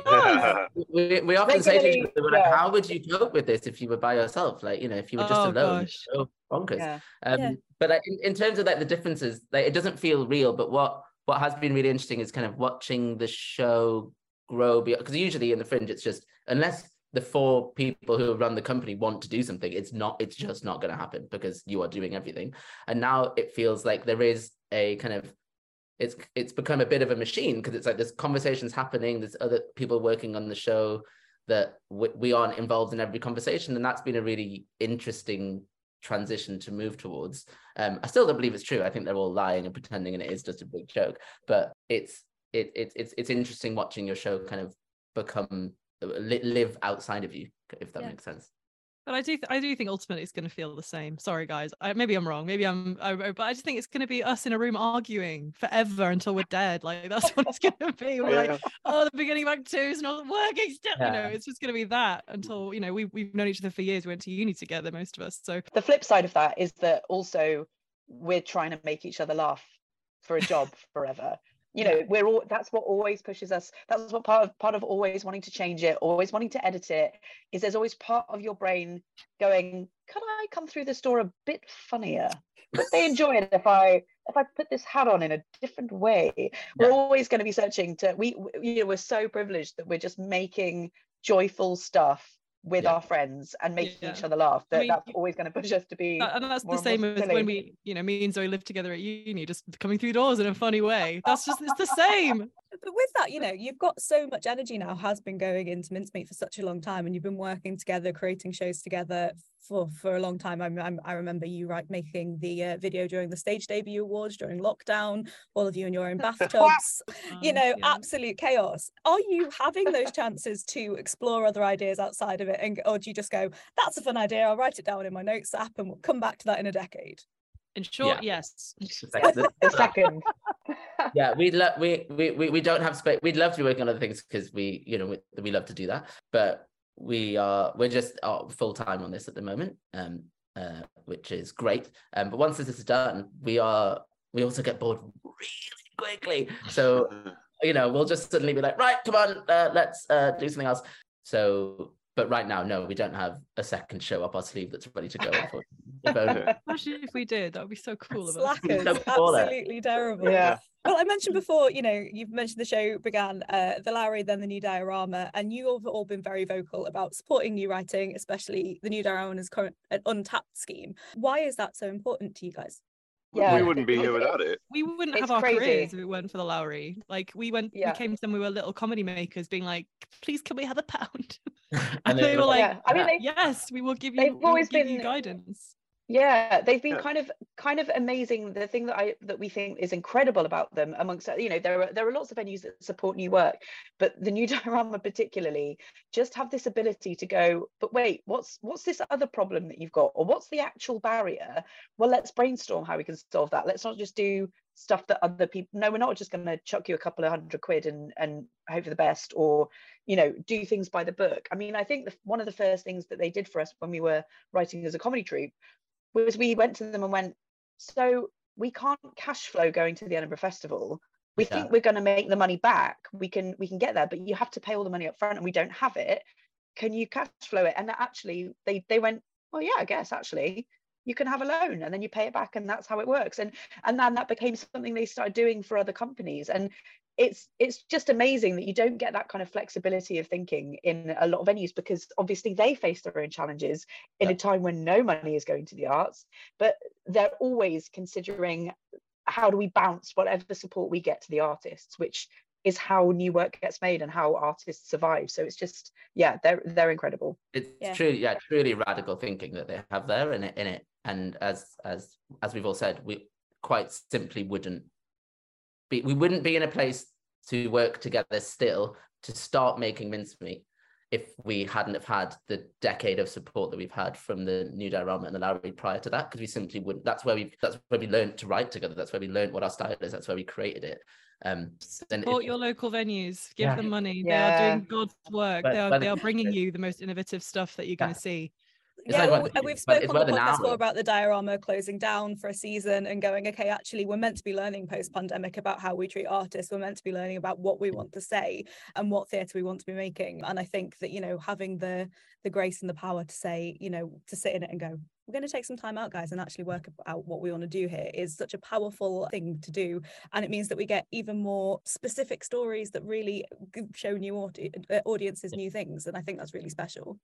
Speaker 7: we, we often say to each other, like,
Speaker 4: yeah.
Speaker 7: how would you cope with this if you were by yourself? Like, you know, if you were just
Speaker 6: Oh,
Speaker 7: alone,
Speaker 6: gosh.
Speaker 7: so bonkers.
Speaker 4: yeah.
Speaker 7: Um,
Speaker 8: Yeah.
Speaker 7: But like, in, in terms of like the differences, like it doesn't feel real. But what what has been really interesting is kind of watching the show grow because usually in the fringe it's just unless the four people who run the company want to do something, it's not it's just not going to happen because you are doing everything. And now it feels like there is a kind of it's it's become a bit of a machine because it's like there's conversations happening, there's other people working on the show that we, we aren't involved in every conversation, and that's been a really interesting transition to move towards. Um, I still don't believe it's true. I think they're all lying and pretending, and it is just a big joke. But it's it, it it's it's interesting watching your show kind of become live outside of you, if that
Speaker 8: Yeah.
Speaker 7: makes sense.
Speaker 6: But I do, th- I do think ultimately it's going to feel the same. Sorry, guys. I, maybe I'm wrong. Maybe I'm, I, but I just think it's going to be us in a room arguing forever until we're dead. Like that's what it's going to be. We're
Speaker 5: Yeah.
Speaker 6: like, oh, the beginning of Act Two is not working still. You know, it's just going to be that until you know we we've known each other for years. We went to uni together, most of us. So
Speaker 4: the flip side of that is that also we're trying to make each other laugh for a job forever you know we're all that's what always pushes us that's what part of part of always wanting to change it always wanting to edit it is there's always part of your brain going could i come through this door a bit funnier? Would they enjoy it if i if i put this hat on in a different way? We're always going to be searching to we- you know we're so privileged that we're just making joyful stuff with
Speaker 7: Yeah.
Speaker 4: our friends and making
Speaker 6: Yeah.
Speaker 4: each other laugh that
Speaker 6: mean,
Speaker 4: that's always going to push us to be
Speaker 6: and that's the same as
Speaker 4: silly.
Speaker 6: when we, you know, me and Zoe lived together at uni, just coming through doors in a funny way. That's just, it's the same.
Speaker 3: But with that, you know, you've got so much energy now, has been going into Mincemeat for such a long time, and you've been working together, creating shows together for for a long time. I'm, I'm, I remember you right making the uh, video during the stage debut awards during lockdown, all of you in your own bathtubs, you know,
Speaker 6: yeah.
Speaker 3: absolute chaos. Are you having those chances to explore other ideas outside of it, and or do you just go, "That's a fun idea. I'll write it down in my notes app, and we'll come back to that in a decade."
Speaker 6: In short,
Speaker 7: Yeah.
Speaker 6: yes.
Speaker 7: It's like the-
Speaker 4: the second
Speaker 7: yeah, we'd love we, we we we don't have space. We'd love to be working on other things because we, you know, we, we love to do that. But we are we're just uh, full time on this at the moment, um, uh, which is great. Um, but once this is done, we are we also get bored really quickly. So you know, we'll just suddenly be like, right, come on, uh, let's uh, do something else. So, but right now, no, we don't have a second show up our sleeve that's ready to go. Unfortunately. If only.
Speaker 6: Imagine if we did, that would be so cool.
Speaker 3: Slackers,
Speaker 7: So
Speaker 3: absolutely terrible.
Speaker 4: yeah
Speaker 3: Well, I mentioned before, you know, you've mentioned the show began uh, the Lowry, then the new diorama, and you have all been very vocal about supporting new writing, especially the new diorama's current an untapped scheme. Why is that so important to you guys?
Speaker 4: Yeah
Speaker 5: we wouldn't be here without it.
Speaker 6: We wouldn't
Speaker 4: It's
Speaker 6: have our
Speaker 4: crazy.
Speaker 6: careers if it weren't for the Lowry. Like we went,
Speaker 4: Yeah.
Speaker 6: we came to them, we were little comedy makers, being like, "Please, can we have a pound?"
Speaker 7: And
Speaker 6: and
Speaker 7: they
Speaker 6: they
Speaker 7: were
Speaker 6: were like,
Speaker 4: yeah i mean they,
Speaker 6: "Yes, we will give you.
Speaker 4: They've
Speaker 6: we will
Speaker 4: always
Speaker 6: give you
Speaker 4: been-
Speaker 6: guidance."
Speaker 4: Yeah they've been
Speaker 5: Yeah.
Speaker 4: kind of kind of amazing. The thing that i that we think is incredible about them amongst you know there are there are lots of venues that support new work but the new diorama particularly just have this ability to go but wait what's what's this other problem that you've got? Or what's the actual barrier? Well let's brainstorm how we can solve that. Let's not just do stuff that other people no we're not just going to chuck you a couple of hundred quid and and hope for the best or you know do things by the book. I mean i think the, one of the first things that they did for us when we were writing as a comedy troupe was we went to them and went so we can't cash flow going to the edinburgh festival. We
Speaker 7: Yeah.
Speaker 4: think we're going to make the money back. We can we can get there but you have to pay all the money up front and we don't have it. Can you cash flow it? And that actually they they went well yeah i guess actually. You can have a loan and then you pay it back and that's how it works. And and then that became something they started doing for other companies. And it's it's just amazing that you don't get that kind of flexibility of thinking in a lot of venues because obviously they face their own challenges in
Speaker 7: Yeah.
Speaker 4: a time when no money is going to the arts but they're always considering how do we bounce whatever support we get to the artists which is how new work gets made and how artists survive so it's just yeah they're they're incredible
Speaker 7: it's
Speaker 3: Yeah.
Speaker 7: truly yeah truly radical thinking that they have there in it in it and as as as we've all said we quite simply wouldn't be we wouldn't be in a place to work together still to start making mincemeat if we hadn't have had the decade of support that we've had from the new diorama and the Lowry prior to that because we simply wouldn't that's where we that's where we learned to write together that's where we learned what our style is that's where we created it um
Speaker 6: Support
Speaker 7: if-
Speaker 6: your local venues. Give
Speaker 7: Yeah.
Speaker 6: them money. They are doing God's work.
Speaker 7: But-
Speaker 6: they are they
Speaker 7: the-
Speaker 6: are bringing you the most innovative stuff that you're going to see.
Speaker 7: It's
Speaker 3: yeah, well, we've
Speaker 7: but
Speaker 3: spoken
Speaker 7: it's
Speaker 3: on the podcast before about the diorama closing down for a season and going, okay, actually, we're meant to be learning post pandemic about how we treat artists. We're meant to be learning about what we want to say and what theatre we want to be making. And I think that you know having the the grace and the power to say, you know, to sit in it and go, we're going to take some time out, guys, and actually work out what we want to do here is such a powerful thing to do. And it means that we get even more specific stories that really show new audi- uh, audiences new things. And I think that's really special.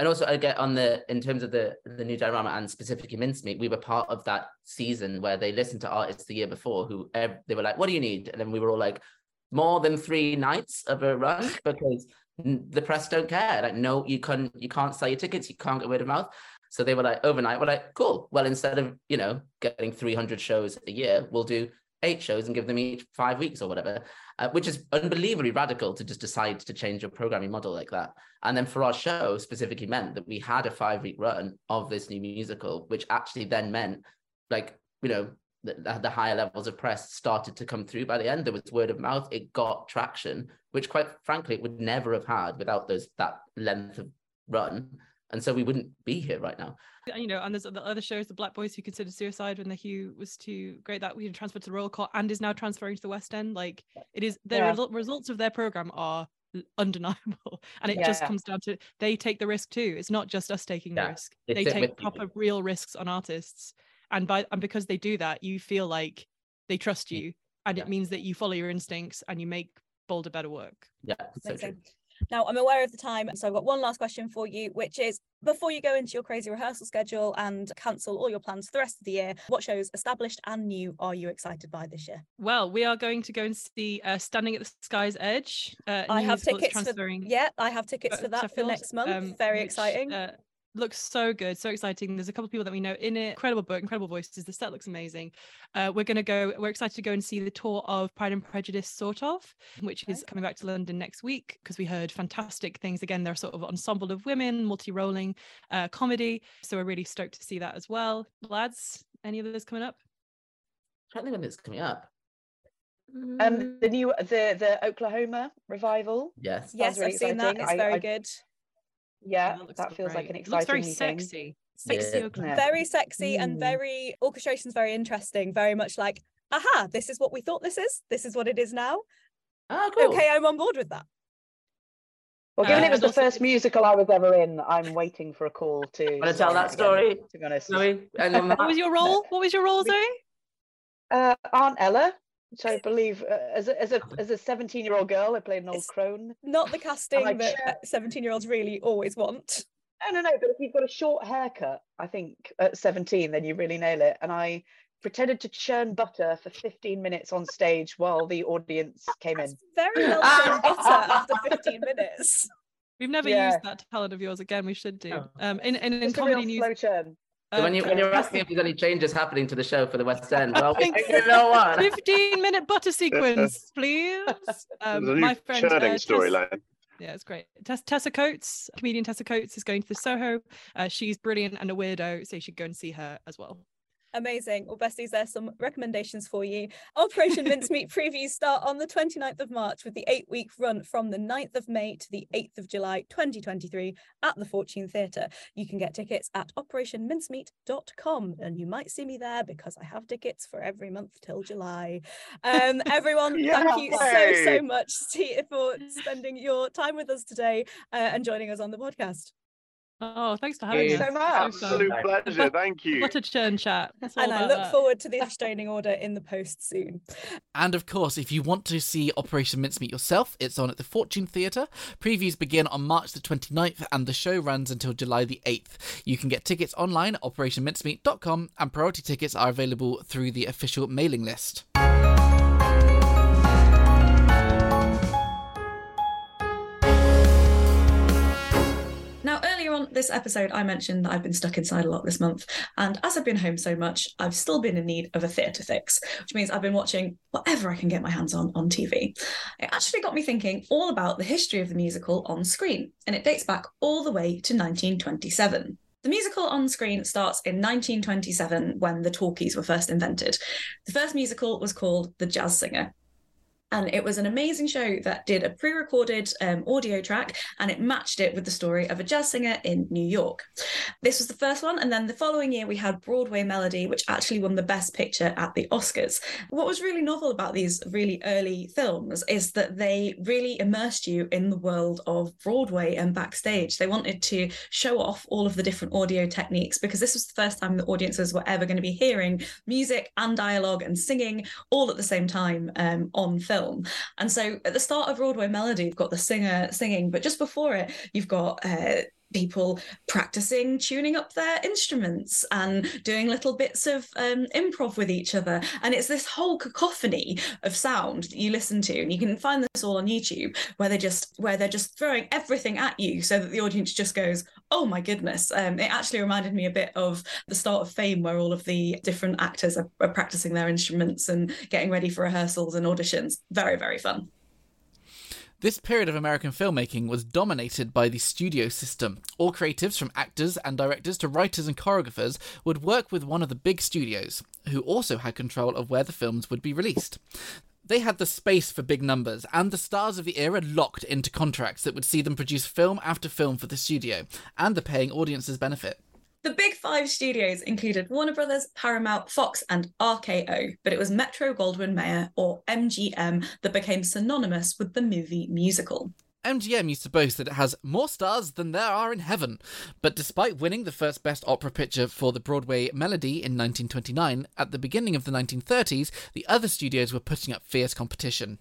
Speaker 7: And also I get on the in terms of the the new diorama and specifically mincemeat we were part of that season where they listened to artists the year before who they were like what do you need? And then we were all like more than three nights of a run because the press don't care. Like no you can't you can't sell your tickets you can't get word of mouth. So they were like overnight. We're like cool. Well instead of you know getting 300 shows a year we'll do eight shows and give them each five weeks or whatever, uh, which is unbelievably radical to just decide to change your programming model like that. And then for our show, specifically meant that we had a five week run of this new musical, which actually then meant like, you know, the, the higher levels of press started to come through by the end. There was word of mouth. It got traction, which quite frankly, it would never have had without those that length of run and so we wouldn't be here right now.
Speaker 6: Uh, you know and there's the other shows the black boys who considered suicide when the hue was too great that we transferred to the royal court and is now transferring to the west end. Like it is the yeah. result, results of their program are undeniable. And it yeah. just comes down to they take the risk too. It's not just us taking yeah. the risk. They take proper you. real risks on artists. And by and because they do that you feel like they trust you. And it means that you follow your instincts and you make bolder better work.
Speaker 7: Yeah so true.
Speaker 8: Now, I'm aware of the time, so I've got one last question for you, which is before you go into your crazy rehearsal schedule and cancel all your plans for the rest of the year, what shows established and new are you excited by this year?
Speaker 6: Well, we are going to go and see uh, Standing at the Sky's Edge.
Speaker 8: Uh, I have tickets for yeah, I have tickets for that for next month. Um, Very which, exciting. Uh,
Speaker 6: looks so good so exciting. There's a couple of people that we know in it. Incredible book incredible voices. The set looks amazing. Uh, we're going to go we're excited to go and see the tour of pride and prejudice sort of which is coming back to london next week because we heard fantastic things. Again they're sort of ensemble of women multi-rolling uh, comedy so we're really stoked to see that as well. Lads any of those coming up?
Speaker 7: I don't think when it's coming up.
Speaker 4: Um the new the the oklahoma revival.
Speaker 7: Yes.
Speaker 8: Yes really i've exciting. seen that. it's very I, good
Speaker 4: yeah, that, that feels great. like an exciting
Speaker 6: very sexy.
Speaker 8: Sexy, yeah. very sexy mm. and very orchestration's very interesting. Very much like, aha, this is what we thought this is. This is what it is now.
Speaker 7: Oh, cool.
Speaker 8: Okay, I'm on board with that.
Speaker 4: Well, given uh, it was the also... first musical I was ever in, I'm waiting for a call to.
Speaker 7: Want to tell that story? to be honest, Zoe,
Speaker 6: what was your role? What was your role, Zoe?
Speaker 4: Uh, Aunt Ella which I believe uh, as a as a as a 17 year old girl, I played an old it's crone.
Speaker 8: Not the casting that 17 year olds really always want.
Speaker 4: No, no, no. But if you've got a short haircut, I think at 17, then you really nail it. And I pretended to churn butter for 15 minutes on stage while the audience came
Speaker 8: That's
Speaker 4: in.
Speaker 8: Very well churned butter after 15 minutes.
Speaker 6: We've never yeah. used that talent of yours again. We should do. Oh. Um, in, in, in comedy news.
Speaker 4: Slow.
Speaker 7: So when you when you're asking if there's any changes happening to the show for the West End, well, we you know what?
Speaker 6: 15 minute butter sequence, please.
Speaker 5: Um, my friend churning uh, storyline.
Speaker 6: Yeah, it's great. Tess, Tessa Coates, comedian Tessa Coates, is going to the Soho. Uh, she's brilliant and a weirdo, so you should go and see her as well.
Speaker 8: Amazing. Well, besties, there's some recommendations for you. Operation Mincemeat previews start on the 29th of March with the eight week run from the 9th of May to the 8th of July 2023 at the Fortune Theatre. You can get tickets at operationmincemeat.com and you might see me there because I have tickets for every month till July. Um, everyone, yeah, thank you so, so much for spending your time with us today uh, and joining us on the podcast.
Speaker 6: Oh, thanks for having
Speaker 4: us. so much.
Speaker 5: Absolute pleasure. Thank you.
Speaker 6: What a churn chat.
Speaker 8: And I look that. forward to the restraining order in the post soon.
Speaker 1: And of course, if you want to see Operation Mincemeat yourself, it's on at the Fortune Theatre. Previews begin on March the 29th and the show runs until July the 8th. You can get tickets online at operationmincemeat.com and priority tickets are available through the official mailing list.
Speaker 3: This episode, I mentioned that I've been stuck inside a lot this month. And as I've been home so much, I've still been in need of a theatre fix, which means I've been watching whatever I can get my hands on on TV. It actually got me thinking all about the history of the musical on screen, and it dates back all the way to 1927. The musical on screen starts in 1927 when the talkies were first invented. The first musical was called The Jazz Singer, and it was an amazing show that did a pre-recorded um, audio track and it matched it with the story of a jazz singer in new york. This was the first one and then the following year we had broadway melody which actually won the best picture at the oscars. What was really novel about these really early films is that they really immersed you in the world of broadway and backstage. They wanted to show off all of the different audio techniques because this was the first time the audiences were ever going to be hearing music and dialogue and singing all at the same time um, on film film. And so at the start of Broadway Melody, you've got the singer singing, but just before it, you've got uh, people practicing tuning up their instruments and doing little bits of um, improv with each other and it's this whole cacophony of sound that you listen to and you can find this all on youtube where they're just where they're just throwing everything at you so that the audience just goes Oh my goodness. Um, it actually reminded me a bit of the start of Fame, where all of the different actors are, are practicing their instruments and getting ready for rehearsals and auditions. Very, very fun.
Speaker 1: This period of American filmmaking was dominated by the studio system. All creatives, from actors and directors to writers and choreographers, would work with one of the big studios, who also had control of where the films would be released. They had the space for big numbers, and the stars of the era locked into contracts that would see them produce film after film for the studio, and the paying audiences benefit.
Speaker 3: The big five studios included Warner Brothers, Paramount, Fox, and RKO, but it was Metro Goldwyn Mayer, or MGM, that became synonymous with the movie musical.
Speaker 1: MGM used to boast that it has more stars than there are in heaven, but despite winning the first Best Opera Picture for the Broadway Melody in 1929, at the beginning of the 1930s, the other studios were putting up fierce competition.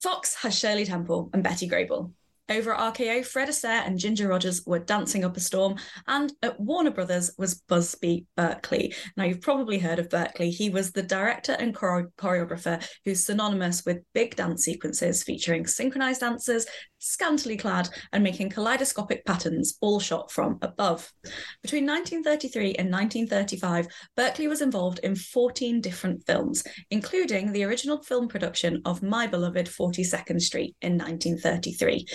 Speaker 3: Fox has Shirley Temple and Betty Grable. Over at RKO, Fred Astaire and Ginger Rogers were dancing up a storm, and at Warner Brothers was Busby Berkeley. Now, you've probably heard of Berkeley. He was the director and chore- choreographer who's synonymous with big dance sequences featuring synchronized dancers, scantily clad, and making kaleidoscopic patterns, all shot from above. Between 1933 and 1935, Berkeley was involved in 14 different films, including the original film production of My Beloved 42nd Street in 1933.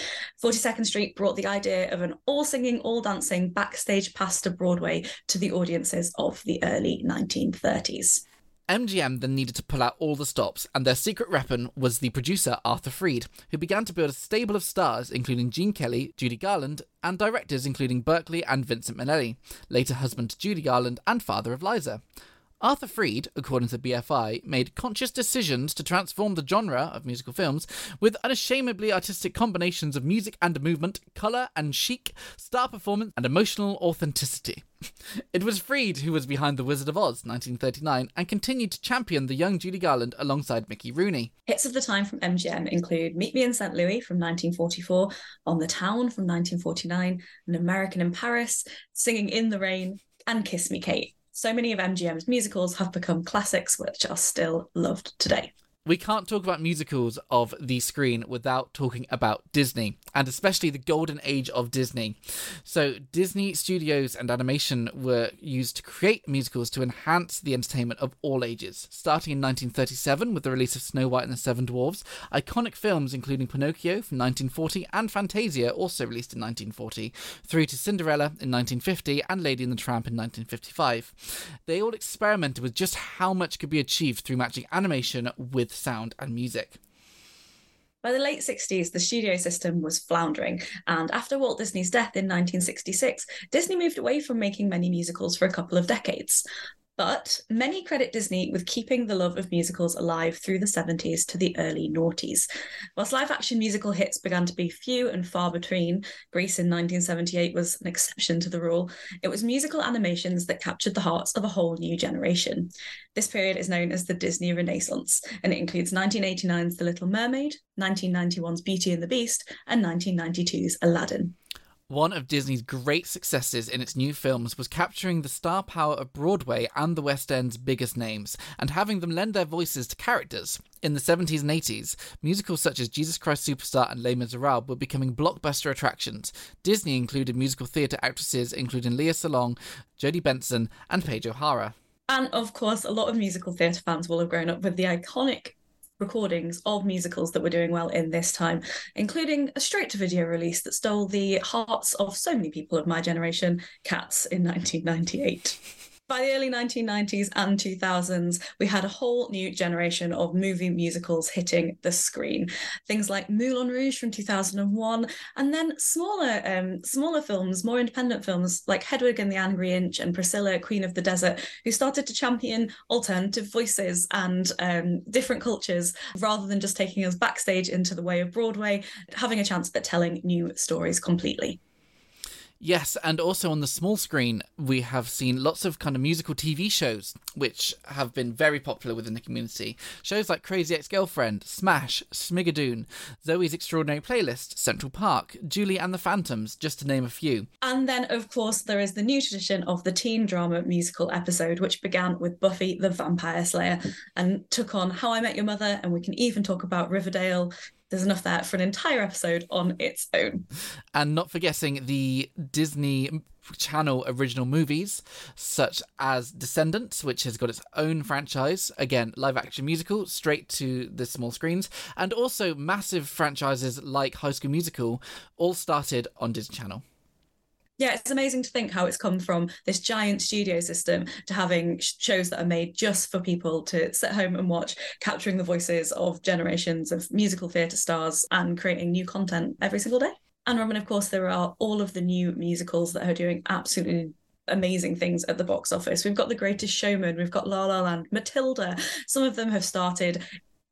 Speaker 3: 42nd Street brought the idea of an all singing, all dancing backstage pass to Broadway to the audiences of the early 1930s.
Speaker 1: MGM then needed to pull out all the stops, and their secret weapon was the producer Arthur Freed, who began to build a stable of stars, including Gene Kelly, Judy Garland, and directors including Berkeley and Vincent Minnelli, later husband to Judy Garland and father of Liza. Arthur Freed, according to BFI, made conscious decisions to transform the genre of musical films with unashamedly artistic combinations of music and movement, colour and chic, star performance, and emotional authenticity. It was Freed who was behind The Wizard of Oz, 1939, and continued to champion the young Judy Garland alongside Mickey Rooney.
Speaker 3: Hits of the time from MGM include Meet Me in St. Louis from 1944, On the Town from 1949, An American in Paris, Singing in the Rain, and Kiss Me Kate so many of MGM's musicals have become classics which are still loved today.
Speaker 1: We can't talk about musicals of the screen without talking about Disney, and especially the golden age of Disney. So, Disney studios and animation were used to create musicals to enhance the entertainment of all ages. Starting in 1937 with the release of Snow White and the Seven Dwarfs, iconic films including Pinocchio from 1940 and Fantasia, also released in 1940, through to Cinderella in 1950 and Lady and the Tramp in 1955. They all experimented with just how much could be achieved through matching animation with with sound and music.
Speaker 3: By the late 60s, the studio system was floundering, and after Walt Disney's death in 1966, Disney moved away from making many musicals for a couple of decades. But many credit Disney with keeping the love of musicals alive through the 70s to the early noughties. Whilst live action musical hits began to be few and far between, Grease in 1978 was an exception to the rule, it was musical animations that captured the hearts of a whole new generation. This period is known as the Disney Renaissance, and it includes 1989's The Little Mermaid, 1991's Beauty and the Beast, and 1992's Aladdin.
Speaker 1: One of Disney's great successes in its new films was capturing the star power of Broadway and the West End's biggest names, and having them lend their voices to characters. In the 70s and 80s, musicals such as Jesus Christ Superstar and Les Miserables were becoming blockbuster attractions. Disney included musical theatre actresses including Lea Salonga, Jodi Benson, and Paige O'Hara.
Speaker 3: And of course, a lot of musical theatre fans will have grown up with the iconic recordings of musicals that were doing well in this time, including a straight to video release that stole the hearts of so many people of my generation, Cats in 1998 by the early 1990s and 2000s, we had a whole new generation of movie musicals hitting the screen. Things like Moulin Rouge from 2001, and then smaller, um, smaller films, more independent films like Hedwig and the Angry Inch and Priscilla, Queen of the Desert, who started to champion alternative voices and um, different cultures rather than just taking us backstage into the way of Broadway, having a chance at telling new stories completely.
Speaker 1: Yes, and also on the small screen, we have seen lots of kind of musical TV shows which have been very popular within the community. Shows like Crazy Ex Girlfriend, Smash, Schmigadoon, Zoey's Extraordinary Playlist, Central Park, Julie and the Phantoms, just to name a few.
Speaker 3: And then, of course, there is the new tradition of the teen drama musical episode, which began with Buffy the Vampire Slayer and took on How I Met Your Mother, and we can even talk about Riverdale, there's enough there for an entire episode on its own.
Speaker 1: And not forgetting the Disney Channel original movies, such as Descendants, which has got its own franchise, again, live action musical, straight to the small screens, and also massive franchises like High School Musical, all started on Disney Channel
Speaker 3: yeah, it's amazing to think how it's come from this giant studio system to having shows that are made just for people to sit home and watch, capturing the voices of generations of musical theatre stars and creating new content every single day. And Robin, of course, there are all of the new musicals that are doing absolutely amazing things at the box office. We've got The Greatest Showman, we've got La La Land, Matilda. Some of them have started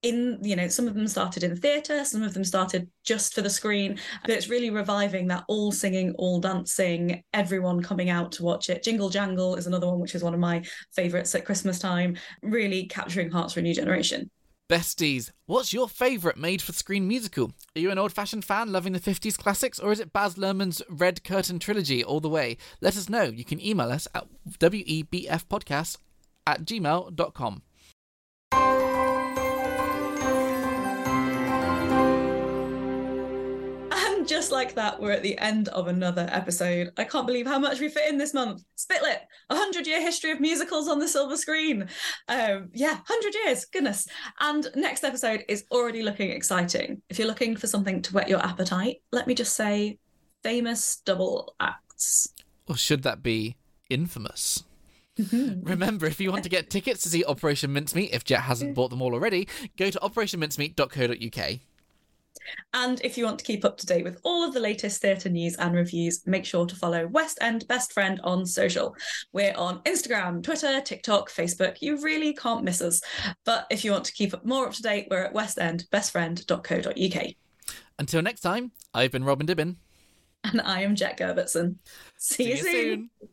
Speaker 3: in you know some of them started in theatre some of them started just for the screen but it's really reviving that all singing all dancing everyone coming out to watch it jingle jangle is another one which is one of my favorites at christmas time really capturing hearts for a new generation
Speaker 1: Besties, what's your favourite made for screen musical? Are you an old fashioned fan loving the 50s classics, or is it Baz Luhrmann's Red Curtain trilogy all the way? Let us know. You can email us at webfpodcast at gmail.com.
Speaker 3: just like that, we're at the end of another episode. I can't believe how much we fit in this month. Spitlip, a hundred year history of musicals on the silver screen. Um, yeah, hundred years, goodness. And next episode is already looking exciting. If you're looking for something to whet your appetite, let me just say, famous double acts.
Speaker 1: Or should that be infamous? Remember, if you want to get tickets to see Operation Mincemeat, if Jet hasn't bought them all already, go to operationmincemeat.co.uk.
Speaker 3: And if you want to keep up to date with all of the latest theatre news and reviews, make sure to follow West End Best Friend on social. We're on Instagram, Twitter, TikTok, Facebook. You really can't miss us. But if you want to keep up more up to date, we're at westendbestfriend.co.uk.
Speaker 1: Until next time, I've been Robin Dibben.
Speaker 3: And I am Jet Gerbertson. See,
Speaker 1: See
Speaker 3: you,
Speaker 1: you
Speaker 3: soon.
Speaker 1: soon.